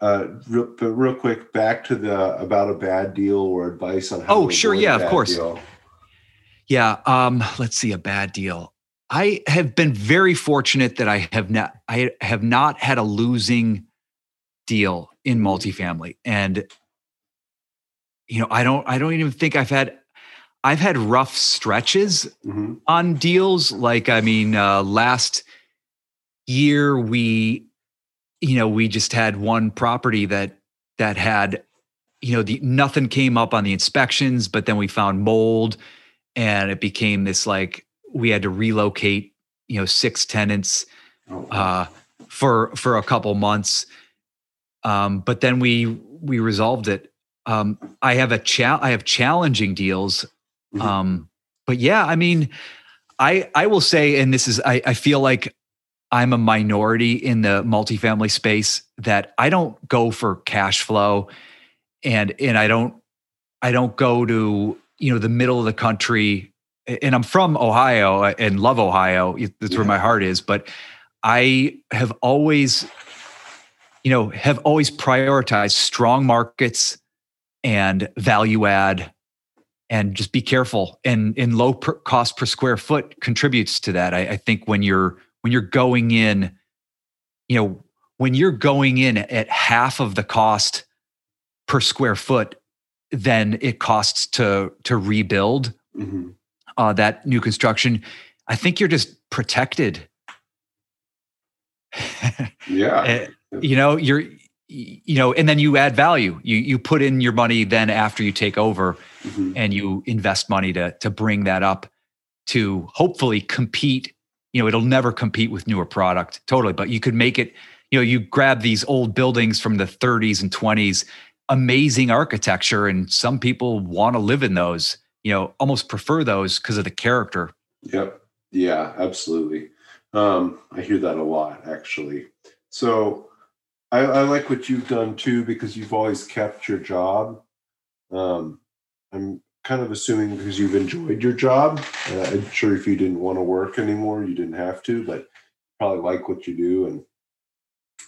Uh, real, but real quick, back to the about a bad deal or advice on how. To Oh, sure, yeah, of course. Deal. Yeah. Um, let's see, a bad deal. I have been very fortunate that I have not I have not had a losing deal in multifamily. And you know, I don't I don't even think I've had I've had rough stretches mm-hmm. on deals. Like, I mean, uh, last year we, you know, we just had one property that that had, you know, the nothing came up on the inspections, but then we found mold, and it became this like we had to relocate, you know, six tenants oh, uh, for for a couple months. Um, but then we we resolved it um, I have a cha- I have challenging deals. Mm-hmm. Um, but yeah, I mean, I I will say, and this is I, I feel like I'm a minority in the multifamily space that I don't go for cash flow, and and I don't I don't go to you know the middle of the country. And I'm from Ohio uh, and love Ohio. That's yeah. where my heart is. But I have always, you know, have always prioritized strong markets and value add and just be careful and in low per cost per square foot contributes to that I, I, think when you're when you're going in you know when you're going in at half of the cost per square foot then it costs to to rebuild mm-hmm. uh, that new construction i think you're just protected yeah eh, you know you're you know and then you add value you you put in your money then after you take over mm-hmm. and you invest money to to bring that up to hopefully compete you know it'll never compete with newer product totally but you could make it you know you grab these old buildings from the 30s and 20s amazing architecture and some people want to live in those you know almost prefer those because of the character. Yep. Yeah absolutely. Um i hear that a lot actually. So I, I, like what you've done too because you've always kept your job. Um, I'm kind of assuming because you've enjoyed your job. Uh, I'm sure if you didn't want to work anymore, you didn't have to, but probably like what you do and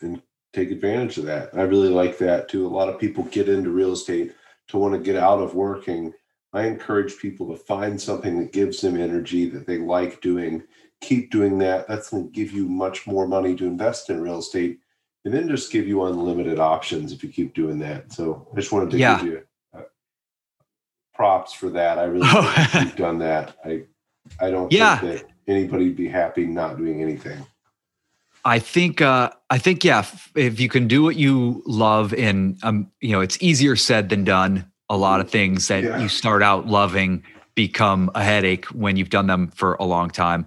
and take advantage of that. I really like that too. A lot of people get into real estate to want to get out of working. I encourage people to find something that gives them energy that they like doing. Keep doing that. That's going to give you much more money to invest in real estate and then just give you unlimited options if you keep doing that. So I just wanted to yeah. give you props for that. I really oh. you've done that. I I don't yeah. think that anybody'd be happy not doing anything. I think uh, I think yeah, if, if you can do what you love, and um, you know, it's easier said than done. A lot of things that yeah. you start out loving become a headache when you've done them for a long time.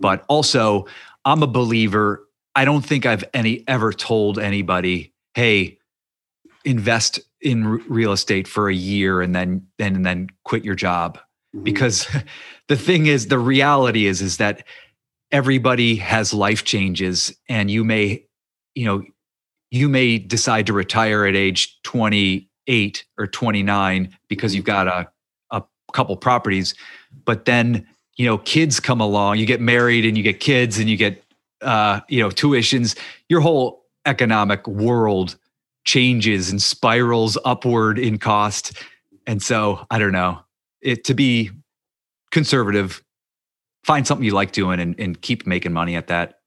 But also, I'm a believer I don't think I've any ever told anybody, "Hey, invest in r- real estate for a year and then and then quit your job." Mm-hmm. Because the thing is, the reality is, is that everybody has life changes, and you may, you know, you may decide to retire at age 28 or 29 because you've got a a couple properties, but then you know kids come along, you get married and you get kids and you get uh, you know, tuitions, your whole economic world changes and spirals upward in cost. And so I don't know. It to be conservative, find something you like doing and, and keep making money at that.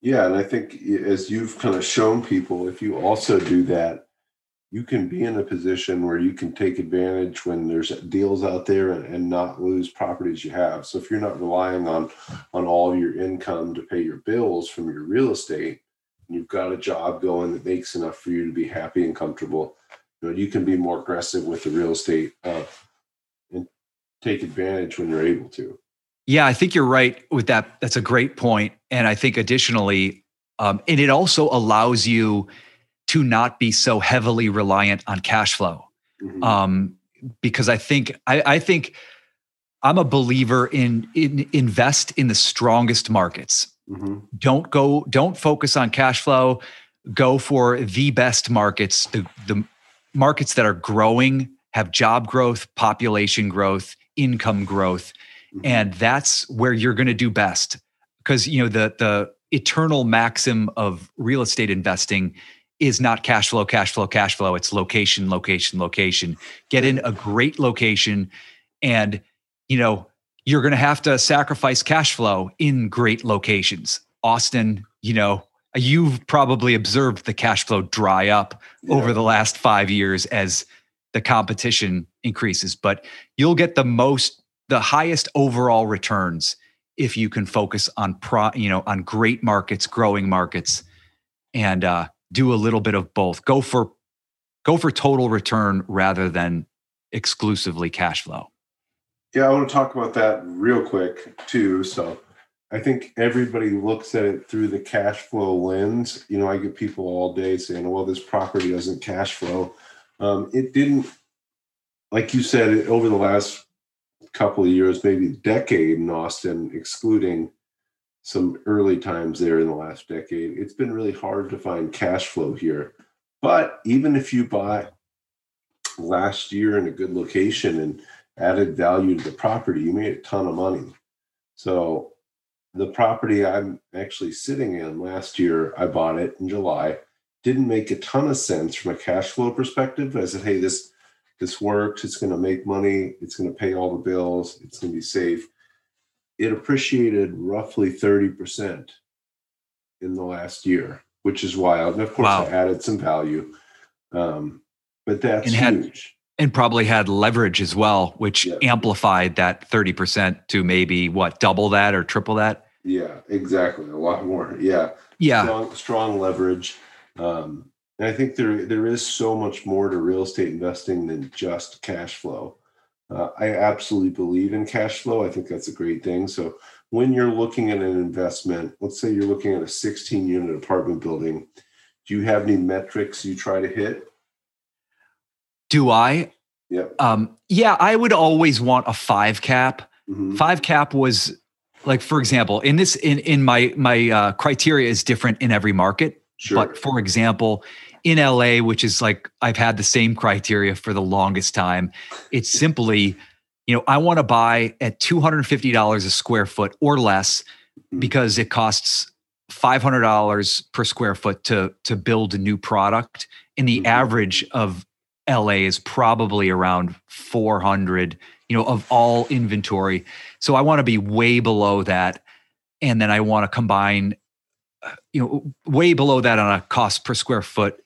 Yeah, and I think as you've kind of shown people, if you also do that, you can be in a position where you can take advantage when there's deals out there and, and not lose properties you have. So if you're not relying on on all your income to pay your bills from your real estate, you've got a job going that makes enough for you to be happy and comfortable. You know, you can be more aggressive with the real estate uh, and take advantage when you're able to. Yeah, I think you're right with that. That's a great point. And I think additionally, um, and it also allows you to not be so heavily reliant on cash flow. Mm-hmm. Um, because I think I, I think I'm a believer in, in invest in the strongest markets. Mm-hmm. Don't go, don't focus on cash flow. Go for the best markets, the, the markets that are growing, have job growth, population growth, income growth. Mm-hmm. And that's where you're going to do best. Because you know, the the eternal maxim of real estate investing is not cash flow, cash flow, cash flow. It's location, location, location. Get in a great location and you know you're going to have to sacrifice cash flow in great locations. Austin, you know, you've probably observed the cash flow dry up yeah. over the last 5 years as the competition increases, but you'll get the most the highest overall returns if you can focus on pro, you know, on great markets, growing markets and uh do a little bit of both. Go for go for total return rather than exclusively cash flow. Yeah, I want to talk about that real quick too. So I think everybody looks at it through the cash flow lens. You know, I get people all day saying, well, this property doesn't cash flow. Um, it didn't, like you said, over the last couple of years, maybe decade in Austin, excluding some early times there in the last decade, it's been really hard to find cash flow here. But even if you buy last year in a good location and added value to the property, you made a ton of money. So the property I'm actually sitting in last year, I bought it in July. Didn't make a ton of sense from a cash flow perspective. I said, hey, this this works. It's going to make money. It's going to pay all the bills. It's going to be safe. It appreciated roughly 30% in the last year, which is wild. And of course, wow. I added some value. Um, but that's had, huge and probably had leverage as well, which yeah. amplified that 30% to maybe what, double that or triple that? Yeah, exactly. A lot more. Yeah. Yeah. Strong, strong leverage. Um, and I think there there is so much more to real estate investing than just cash flow. Uh, I absolutely believe in cash flow. I think that's a great thing. So when you're looking at an investment, let's say you're looking at a 16 unit apartment building, do you have any metrics you try to hit? Do I? Yeah. Um, yeah, I would always want a five cap. Mm-hmm. Five cap was like, for example, in this in in my my uh, criteria is different in every market. Sure. But for example, in LA, which is like I've had the same criteria for the longest time, it's simply, you know, I want to buy at $250 a square foot or less mm-hmm. because it costs $500 per square foot to to build a new product and the mm-hmm. average of LA is probably around 400, you know, of all inventory. So I want to be way below that. And then I want to combine, you know, way below that on a cost per square foot.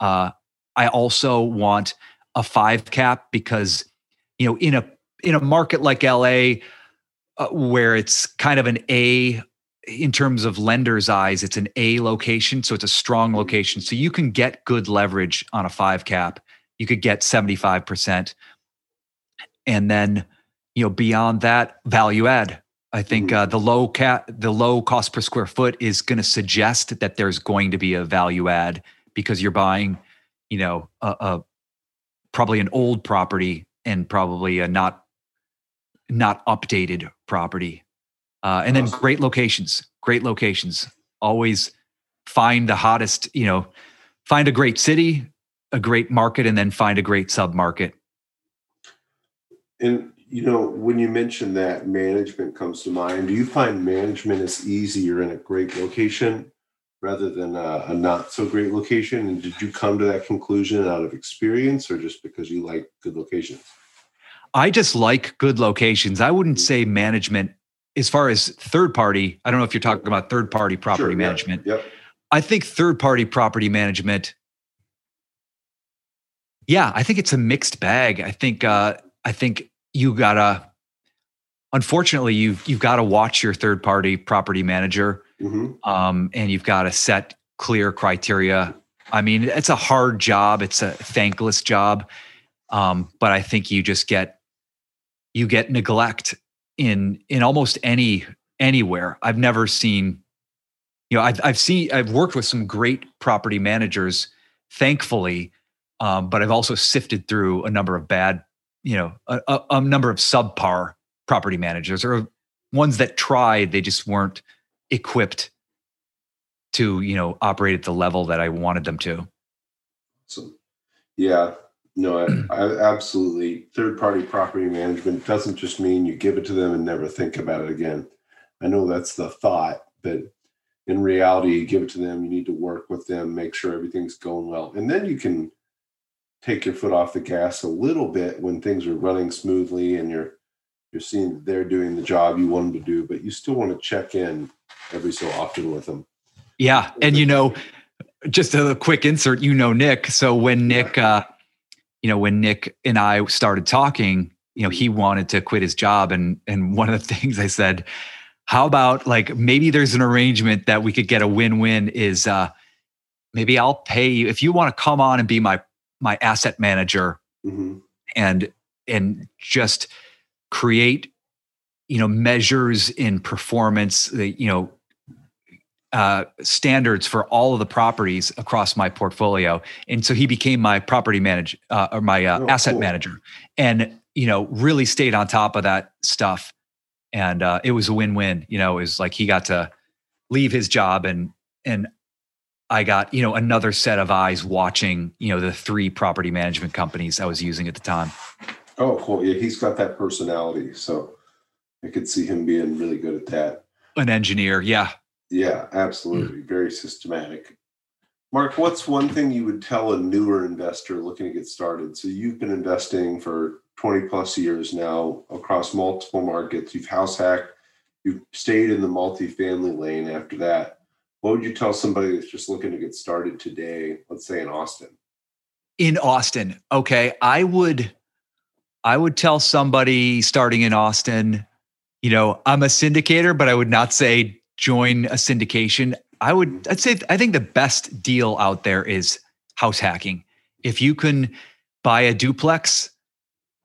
Uh, I also want a five cap because, you know, in a in a market like LA, uh, where it's kind of an A in terms of lenders' eyes, it's an A location, so it's a strong location. So you can get good leverage on a five cap you could get 75%. And then, you know, beyond that, value add. I think uh, the low cat, the low cost per square foot is going to suggest that there's going to be a value add because you're buying, you know, a, a probably an old property and probably a not not updated property. Uh, and then great locations, great locations. Always find the hottest, you know, find a great city, a great market and then find a great sub market. And You know, when you mention that, management comes to mind. Do you find management is easier in a great location rather than a, a not so great location? And did you come to that conclusion out of experience or just because you like good locations? I just like good locations. I wouldn't mm-hmm. say management as far as third party. I don't know if you're talking about third party property Sure, yeah, management. Yep. I think third party property management. Yeah, I think it's a mixed bag. I think uh, I think you gotta. Unfortunately, you've you've got to watch your third party property manager, hmm um, and you've got to set clear criteria. I mean, it's a hard job. It's a thankless job, um, but I think you just get you get neglect in in almost any anywhere. I've never seen you know I've I've seen I've worked with some great property managers, thankfully, um, but I've also sifted through a number of bad, you know, a, a, a number of subpar property managers or ones that tried they just weren't equipped to you know operate at the level that I wanted them to. So, yeah, no, I, I absolutely. Third party property management doesn't just mean you give it to them and never think about it again. I know that's the thought, but in reality, you give it to them, you need to work with them, make sure everything's going well. And then you can take your foot off the gas a little bit when things are running smoothly and you're you're seeing that they're doing the job you want them to do, but you still want to check in every so often with them. Yeah, and you know, just a quick insert. You know Nick, so when Nick, uh, you know, when Nick and I started talking, you know, he wanted to quit his job, and and one of the things I said, how about like maybe there's an arrangement that we could get a win-win is uh, maybe I'll pay you if you want to come on and be my my asset manager hmm and and just create you know measures in performance that you know uh, standards for all of the properties across my portfolio. And so he became my property manager uh, or my uh, Oh, asset cool. manager and you know really stayed on top of that stuff. And uh, it was a win-win you know it was like he got to leave his job and and i got you know another set of eyes watching you know the three property management companies i was using at the time Oh, cool. Yeah, he's got that personality, so I could see him being really good at that. an engineer yeah Yeah, absolutely. Very systematic. Mark, what's one thing you would tell a newer investor looking to get started? So you've been investing for 20 plus years now across multiple markets. You've house hacked, you've stayed in the multifamily lane after that. What would you tell somebody that's just looking to get started today, let's say in Austin? in Austin. Okay, I would I would tell somebody starting in Austin, you know, I'm a syndicator, but I would not say join a syndication. I would I'd say I think the best deal out there is house hacking. If you can buy a duplex,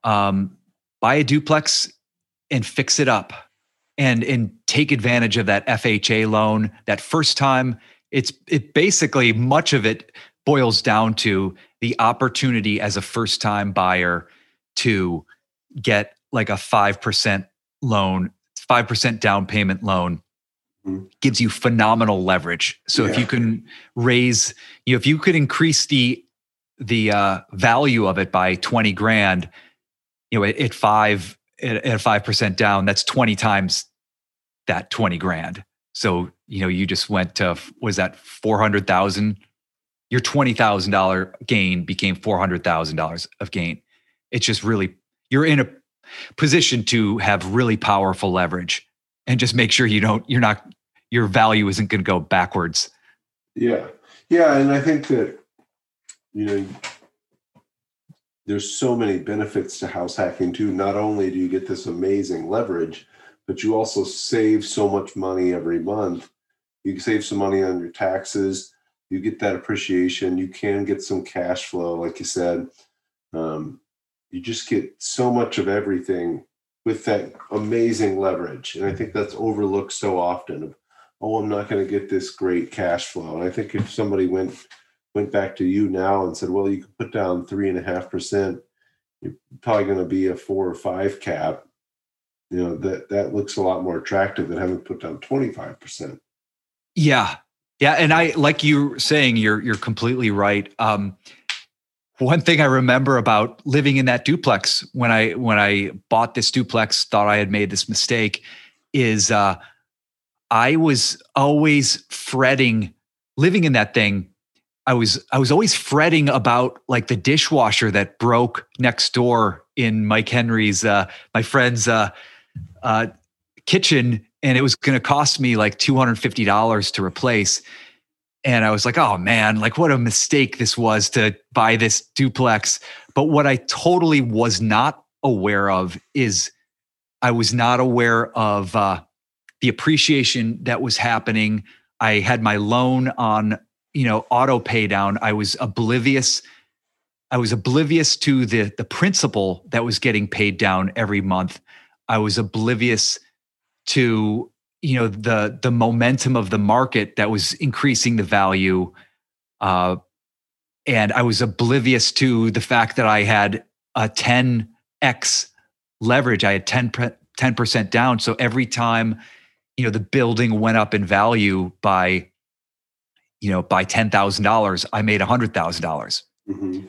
um, buy a duplex and fix it up and and take advantage of that FHA loan that first time it's it basically much of it boils down to the opportunity as a first time buyer to get like a 5% loan 5% down payment loan Mhm. gives you phenomenal leverage so if you can raise you know if you could increase the the uh, value of it by 20 grand you know at, at five at, at 5% down that's 20 times that 20 grand so you know you just went to was that 400000 your $20000 gain became $400000 of gain it's just really you're in a position to have really powerful leverage and just make sure you don't you're not your value isn't going to go backwards Yeah. Yeah. And I think that, you know, there's so many benefits to house hacking too. Not only do you get this amazing leverage, but you also save so much money every month. You save some money on your taxes. You get that appreciation. You can get some cash flow, like you said. Um, you just get so much of everything with that amazing leverage. And I think that's overlooked so often Of, oh i'm not going to get this great cash flow and i think if somebody went went back to you now and said well you could put down three and a half percent you're probably going to be a four or five cap you know that that looks a lot more attractive than having put down 25 percent Yeah. Yeah. And I like you saying you're you're completely right. Um one thing I remember about living in that duplex when I when I bought this duplex, thought I had made this mistake, is uh, I was always fretting living in that thing. I was I was always fretting about like the dishwasher that broke next door in Mike Henry's uh, my friend's uh, uh, kitchen, and it was going to cost me like two hundred fifty dollars to replace and I was like, oh man, like what a mistake this was to buy this duplex. But what I totally was not aware of is I was not aware of uh, the appreciation that was happening. I had my loan on, you know, auto pay down. I was oblivious. I was oblivious to the the principal that was getting paid down every month. I was oblivious to you know the the momentum of the market that was increasing the value uh, and i was oblivious to the fact that i had a 10x leverage i had 10 10% down so every time you know the building went up in value by you know by $10,000 i made a $100,000 mm-hmm.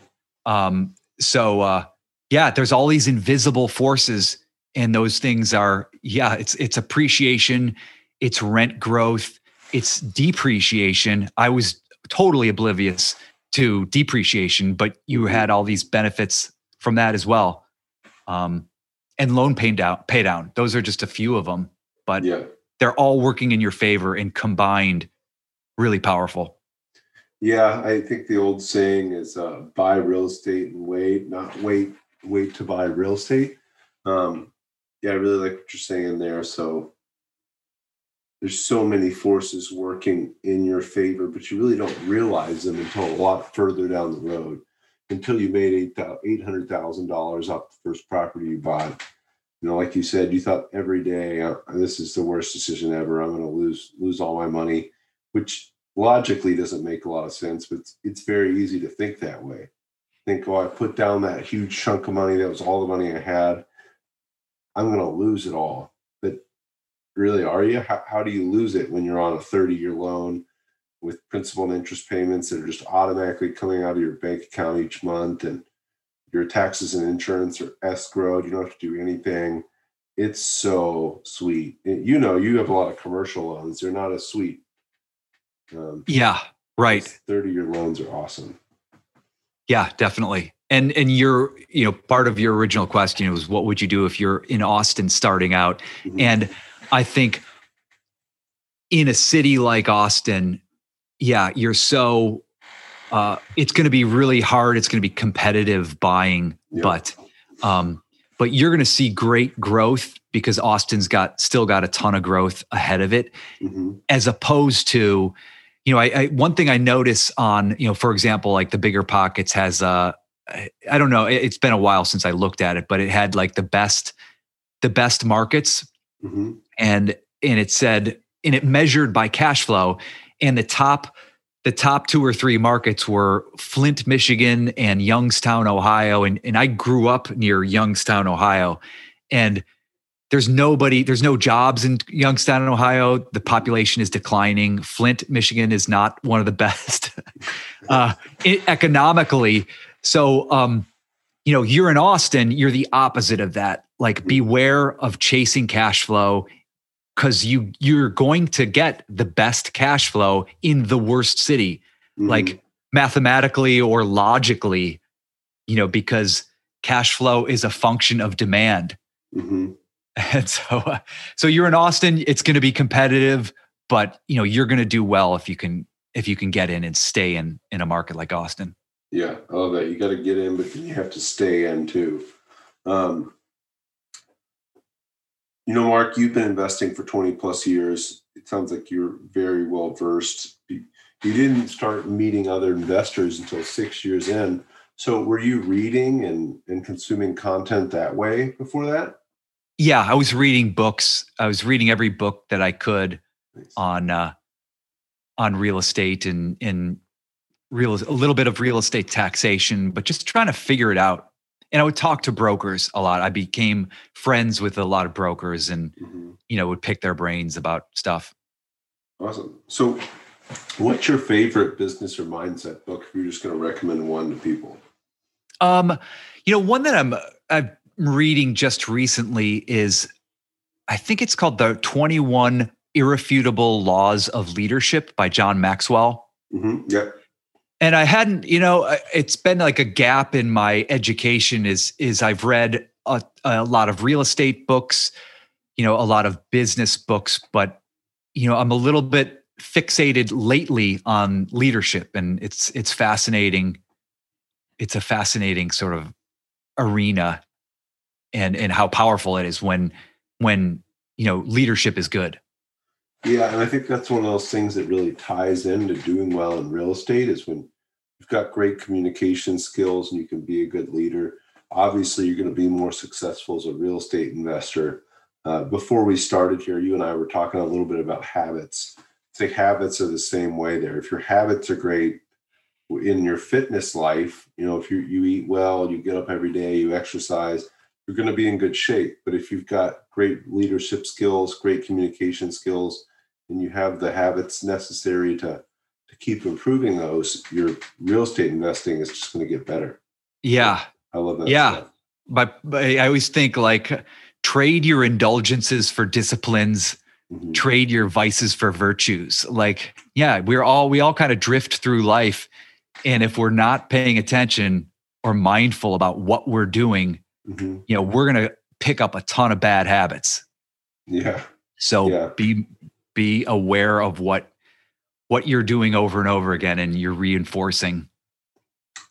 um so uh yeah there's all these invisible forces and those things are yeah it's it's appreciation it's rent growth it's depreciation i was totally oblivious to depreciation but you mm-hmm. had all these benefits from that as well um, and loan pay down pay down those are just a few of them but yeah. they're all working in your favor and combined really powerful yeah i think the old saying is uh, buy real estate and wait not wait wait to buy real estate um, yeah, I really like what you're saying there. So there's so many forces working in your favor, but you really don't realize them until a lot further down the road. Until you made eight hundred thousand dollars off the first property you bought, you know, like you said, you thought every day, uh, "This is the worst decision ever. I'm going to lose lose all my money," which logically doesn't make a lot of sense. But it's, it's very easy to think that way. Think, "Oh, I put down that huge chunk of money. That was all the money I had." I'm going to lose it all. But really, are you? How, how do you lose it when you're on a 30 year loan with principal and interest payments that are just automatically coming out of your bank account each month and your taxes and insurance are escrowed? You don't have to do anything. It's so sweet. You know, you have a lot of commercial loans, they're not as sweet. Um, yeah, right. 30 year loans are awesome. Yeah, definitely and and your you know part of your original question was what would you do if you're in austin starting out mm-hmm. and i think in a city like austin yeah you're so uh, it's going to be really hard it's going to be competitive buying yep. but um but you're going to see great growth because austin's got still got a ton of growth ahead of it mm-hmm. as opposed to you know I, I, one thing i notice on you know for example like the bigger pockets has uh I don't know. It's been a while since I looked at it, but it had like the best, the best markets, mm-hmm. and and it said and it measured by cash flow, and the top, the top two or three markets were Flint, Michigan, and Youngstown, Ohio, and and I grew up near Youngstown, Ohio, and there's nobody, there's no jobs in Youngstown, Ohio. The population is declining. Flint, Michigan is not one of the best uh, economically so, um, you know, you're in Austin, you're the opposite of that. Like, beware of chasing cash flow because you you're going to get the best cash flow in the worst city, mm-hmm. like mathematically or logically, you know, because cash flow is a function of demand. Mm-hmm. And so, uh, so you're in Austin. It's going to be competitive, but you know you're going to do well if you can if you can get in and stay in in a market like Austin. Yeah, I love that. You got to get in, but you have to stay in too. Um, you know, Mark, you've been investing for 20 plus years. It sounds like you're very well versed. You didn't start meeting other investors until six years in. So were you reading and, and consuming content that way before that? Yeah, I was reading books. I was reading every book that I could nice. on uh, on real estate and and real a little bit of real estate taxation, but just trying to figure it out. And I would talk to brokers a lot. I became friends with a lot of brokers and mm-hmm. you know would pick their brains about stuff. Awesome. So what's your favorite business or mindset book if you're just going to recommend one to people? Um, you know, one that I'm I'm reading just recently is I think it's called the 21 Irrefutable Laws of Leadership by John Maxwell. Mm-hmm. Yep. And I hadn't, you know, it's been like a gap in my education is is I've read a, a lot of real estate books, you know, a lot of business books, but you know, I'm a little bit fixated lately on leadership and it's it's fascinating it's a fascinating sort of arena and and how powerful it is when when you know leadership is good. Yeah and i think that's one of those things that really ties into doing well in real estate is when you've got great communication skills and you can be a good leader. Obviously you're going to be more successful as a real estate investor. Uh, before we started here you and i were talking a little bit about habits. I think habits are the same way there. If your habits are great in your fitness life, you know, if you you eat well, you get up every day, you exercise, you're going to be in good shape. But if you've got great leadership skills, great communication skills, and you have the habits necessary to to keep improving those, your real estate investing is just going to get better. Yeah, I love that. Yeah, but, but I always think like trade your indulgences for disciplines. Mm-hmm. trade your vices for virtues like yeah we're all we all kind of drift through life and if we're not paying attention or mindful about what we're doing, mm-hmm. you know, we're going to pick up a ton of bad habits. Yeah. So yeah. be be aware of what what you're doing over and over again and you're reinforcing.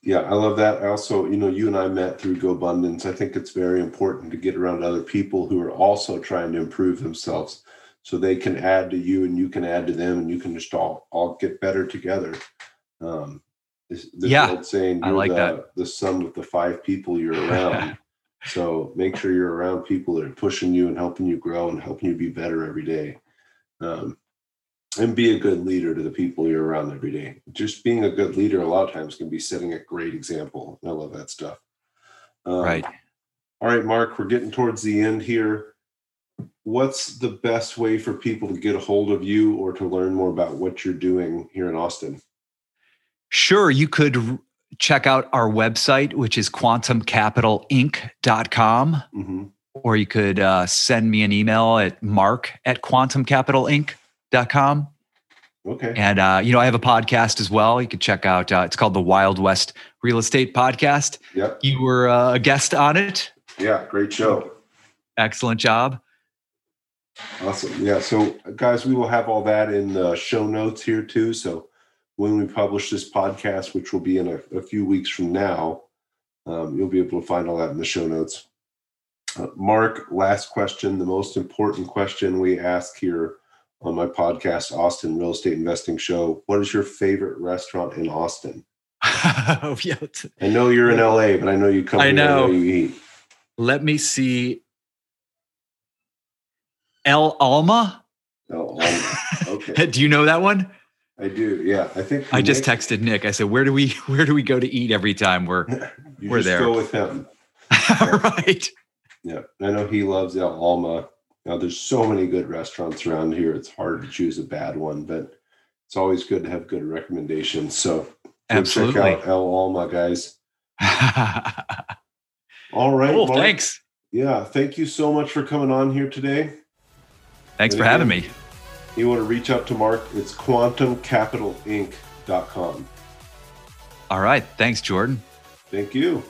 Yeah, I love that. I also, you know, you and I met through GoBundance. I think it's very important to get around other people who are also trying to improve themselves so they can add to you and you can add to them and you can just all all get better together. Um, this, this yeah, old saying, I like the, that. the sum of the five people you're around. so make sure you're around people that are pushing you and helping you grow and helping you be better every day. Um, and be a good leader to the people you're around every day. Just being a good leader a lot of times can be setting a great example. I love that stuff. Um, right. All right, Mark, we're getting towards the end here. What's the best way for people to get a hold of you or to learn more about what you're doing here in Austin? Sure, you could check out our website, which is quantumcapitalinc.com, mm-hmm. or you could uh, send me an email at mark at quantumcapitalinc.com. Okay. And, uh, you know, I have a podcast as well. You could check out, uh, it's called the Wild West Real Estate Podcast. Yep. You were uh, a guest on it. Yeah, great show. Excellent job. Awesome. Yeah. So, guys, we will have all that in the show notes here too. So, when we publish this podcast, which will be in a, a few weeks from now, um, you'll be able to find all that in the show notes. Uh, Mark, last question, the most important question we ask here on my podcast, Austin Real Estate Investing Show. What is your favorite restaurant in Austin? oh, yeah. I know you're in LA, but I know you come. I know. you eat. Let me see. El Alma. El Alma. Okay. Do you know that one? I do. Yeah, I think I just texted Nick. I said, "Where do we where do we go to eat every time we're we're there?" Go with him. right. Yeah, I know he loves El Alma. Now, there's so many good restaurants around here. It's hard to choose a bad one, but it's always good to have good recommendations. So absolutely, check out El Alma, guys. All right. Cool. Mark. Thanks. Yeah. Thank you so much for coming on here today. Thanks and for again, having me you want to reach out to Mark, it's quantumcapitalinc.com. All right. Thanks, Jordan. Thank you.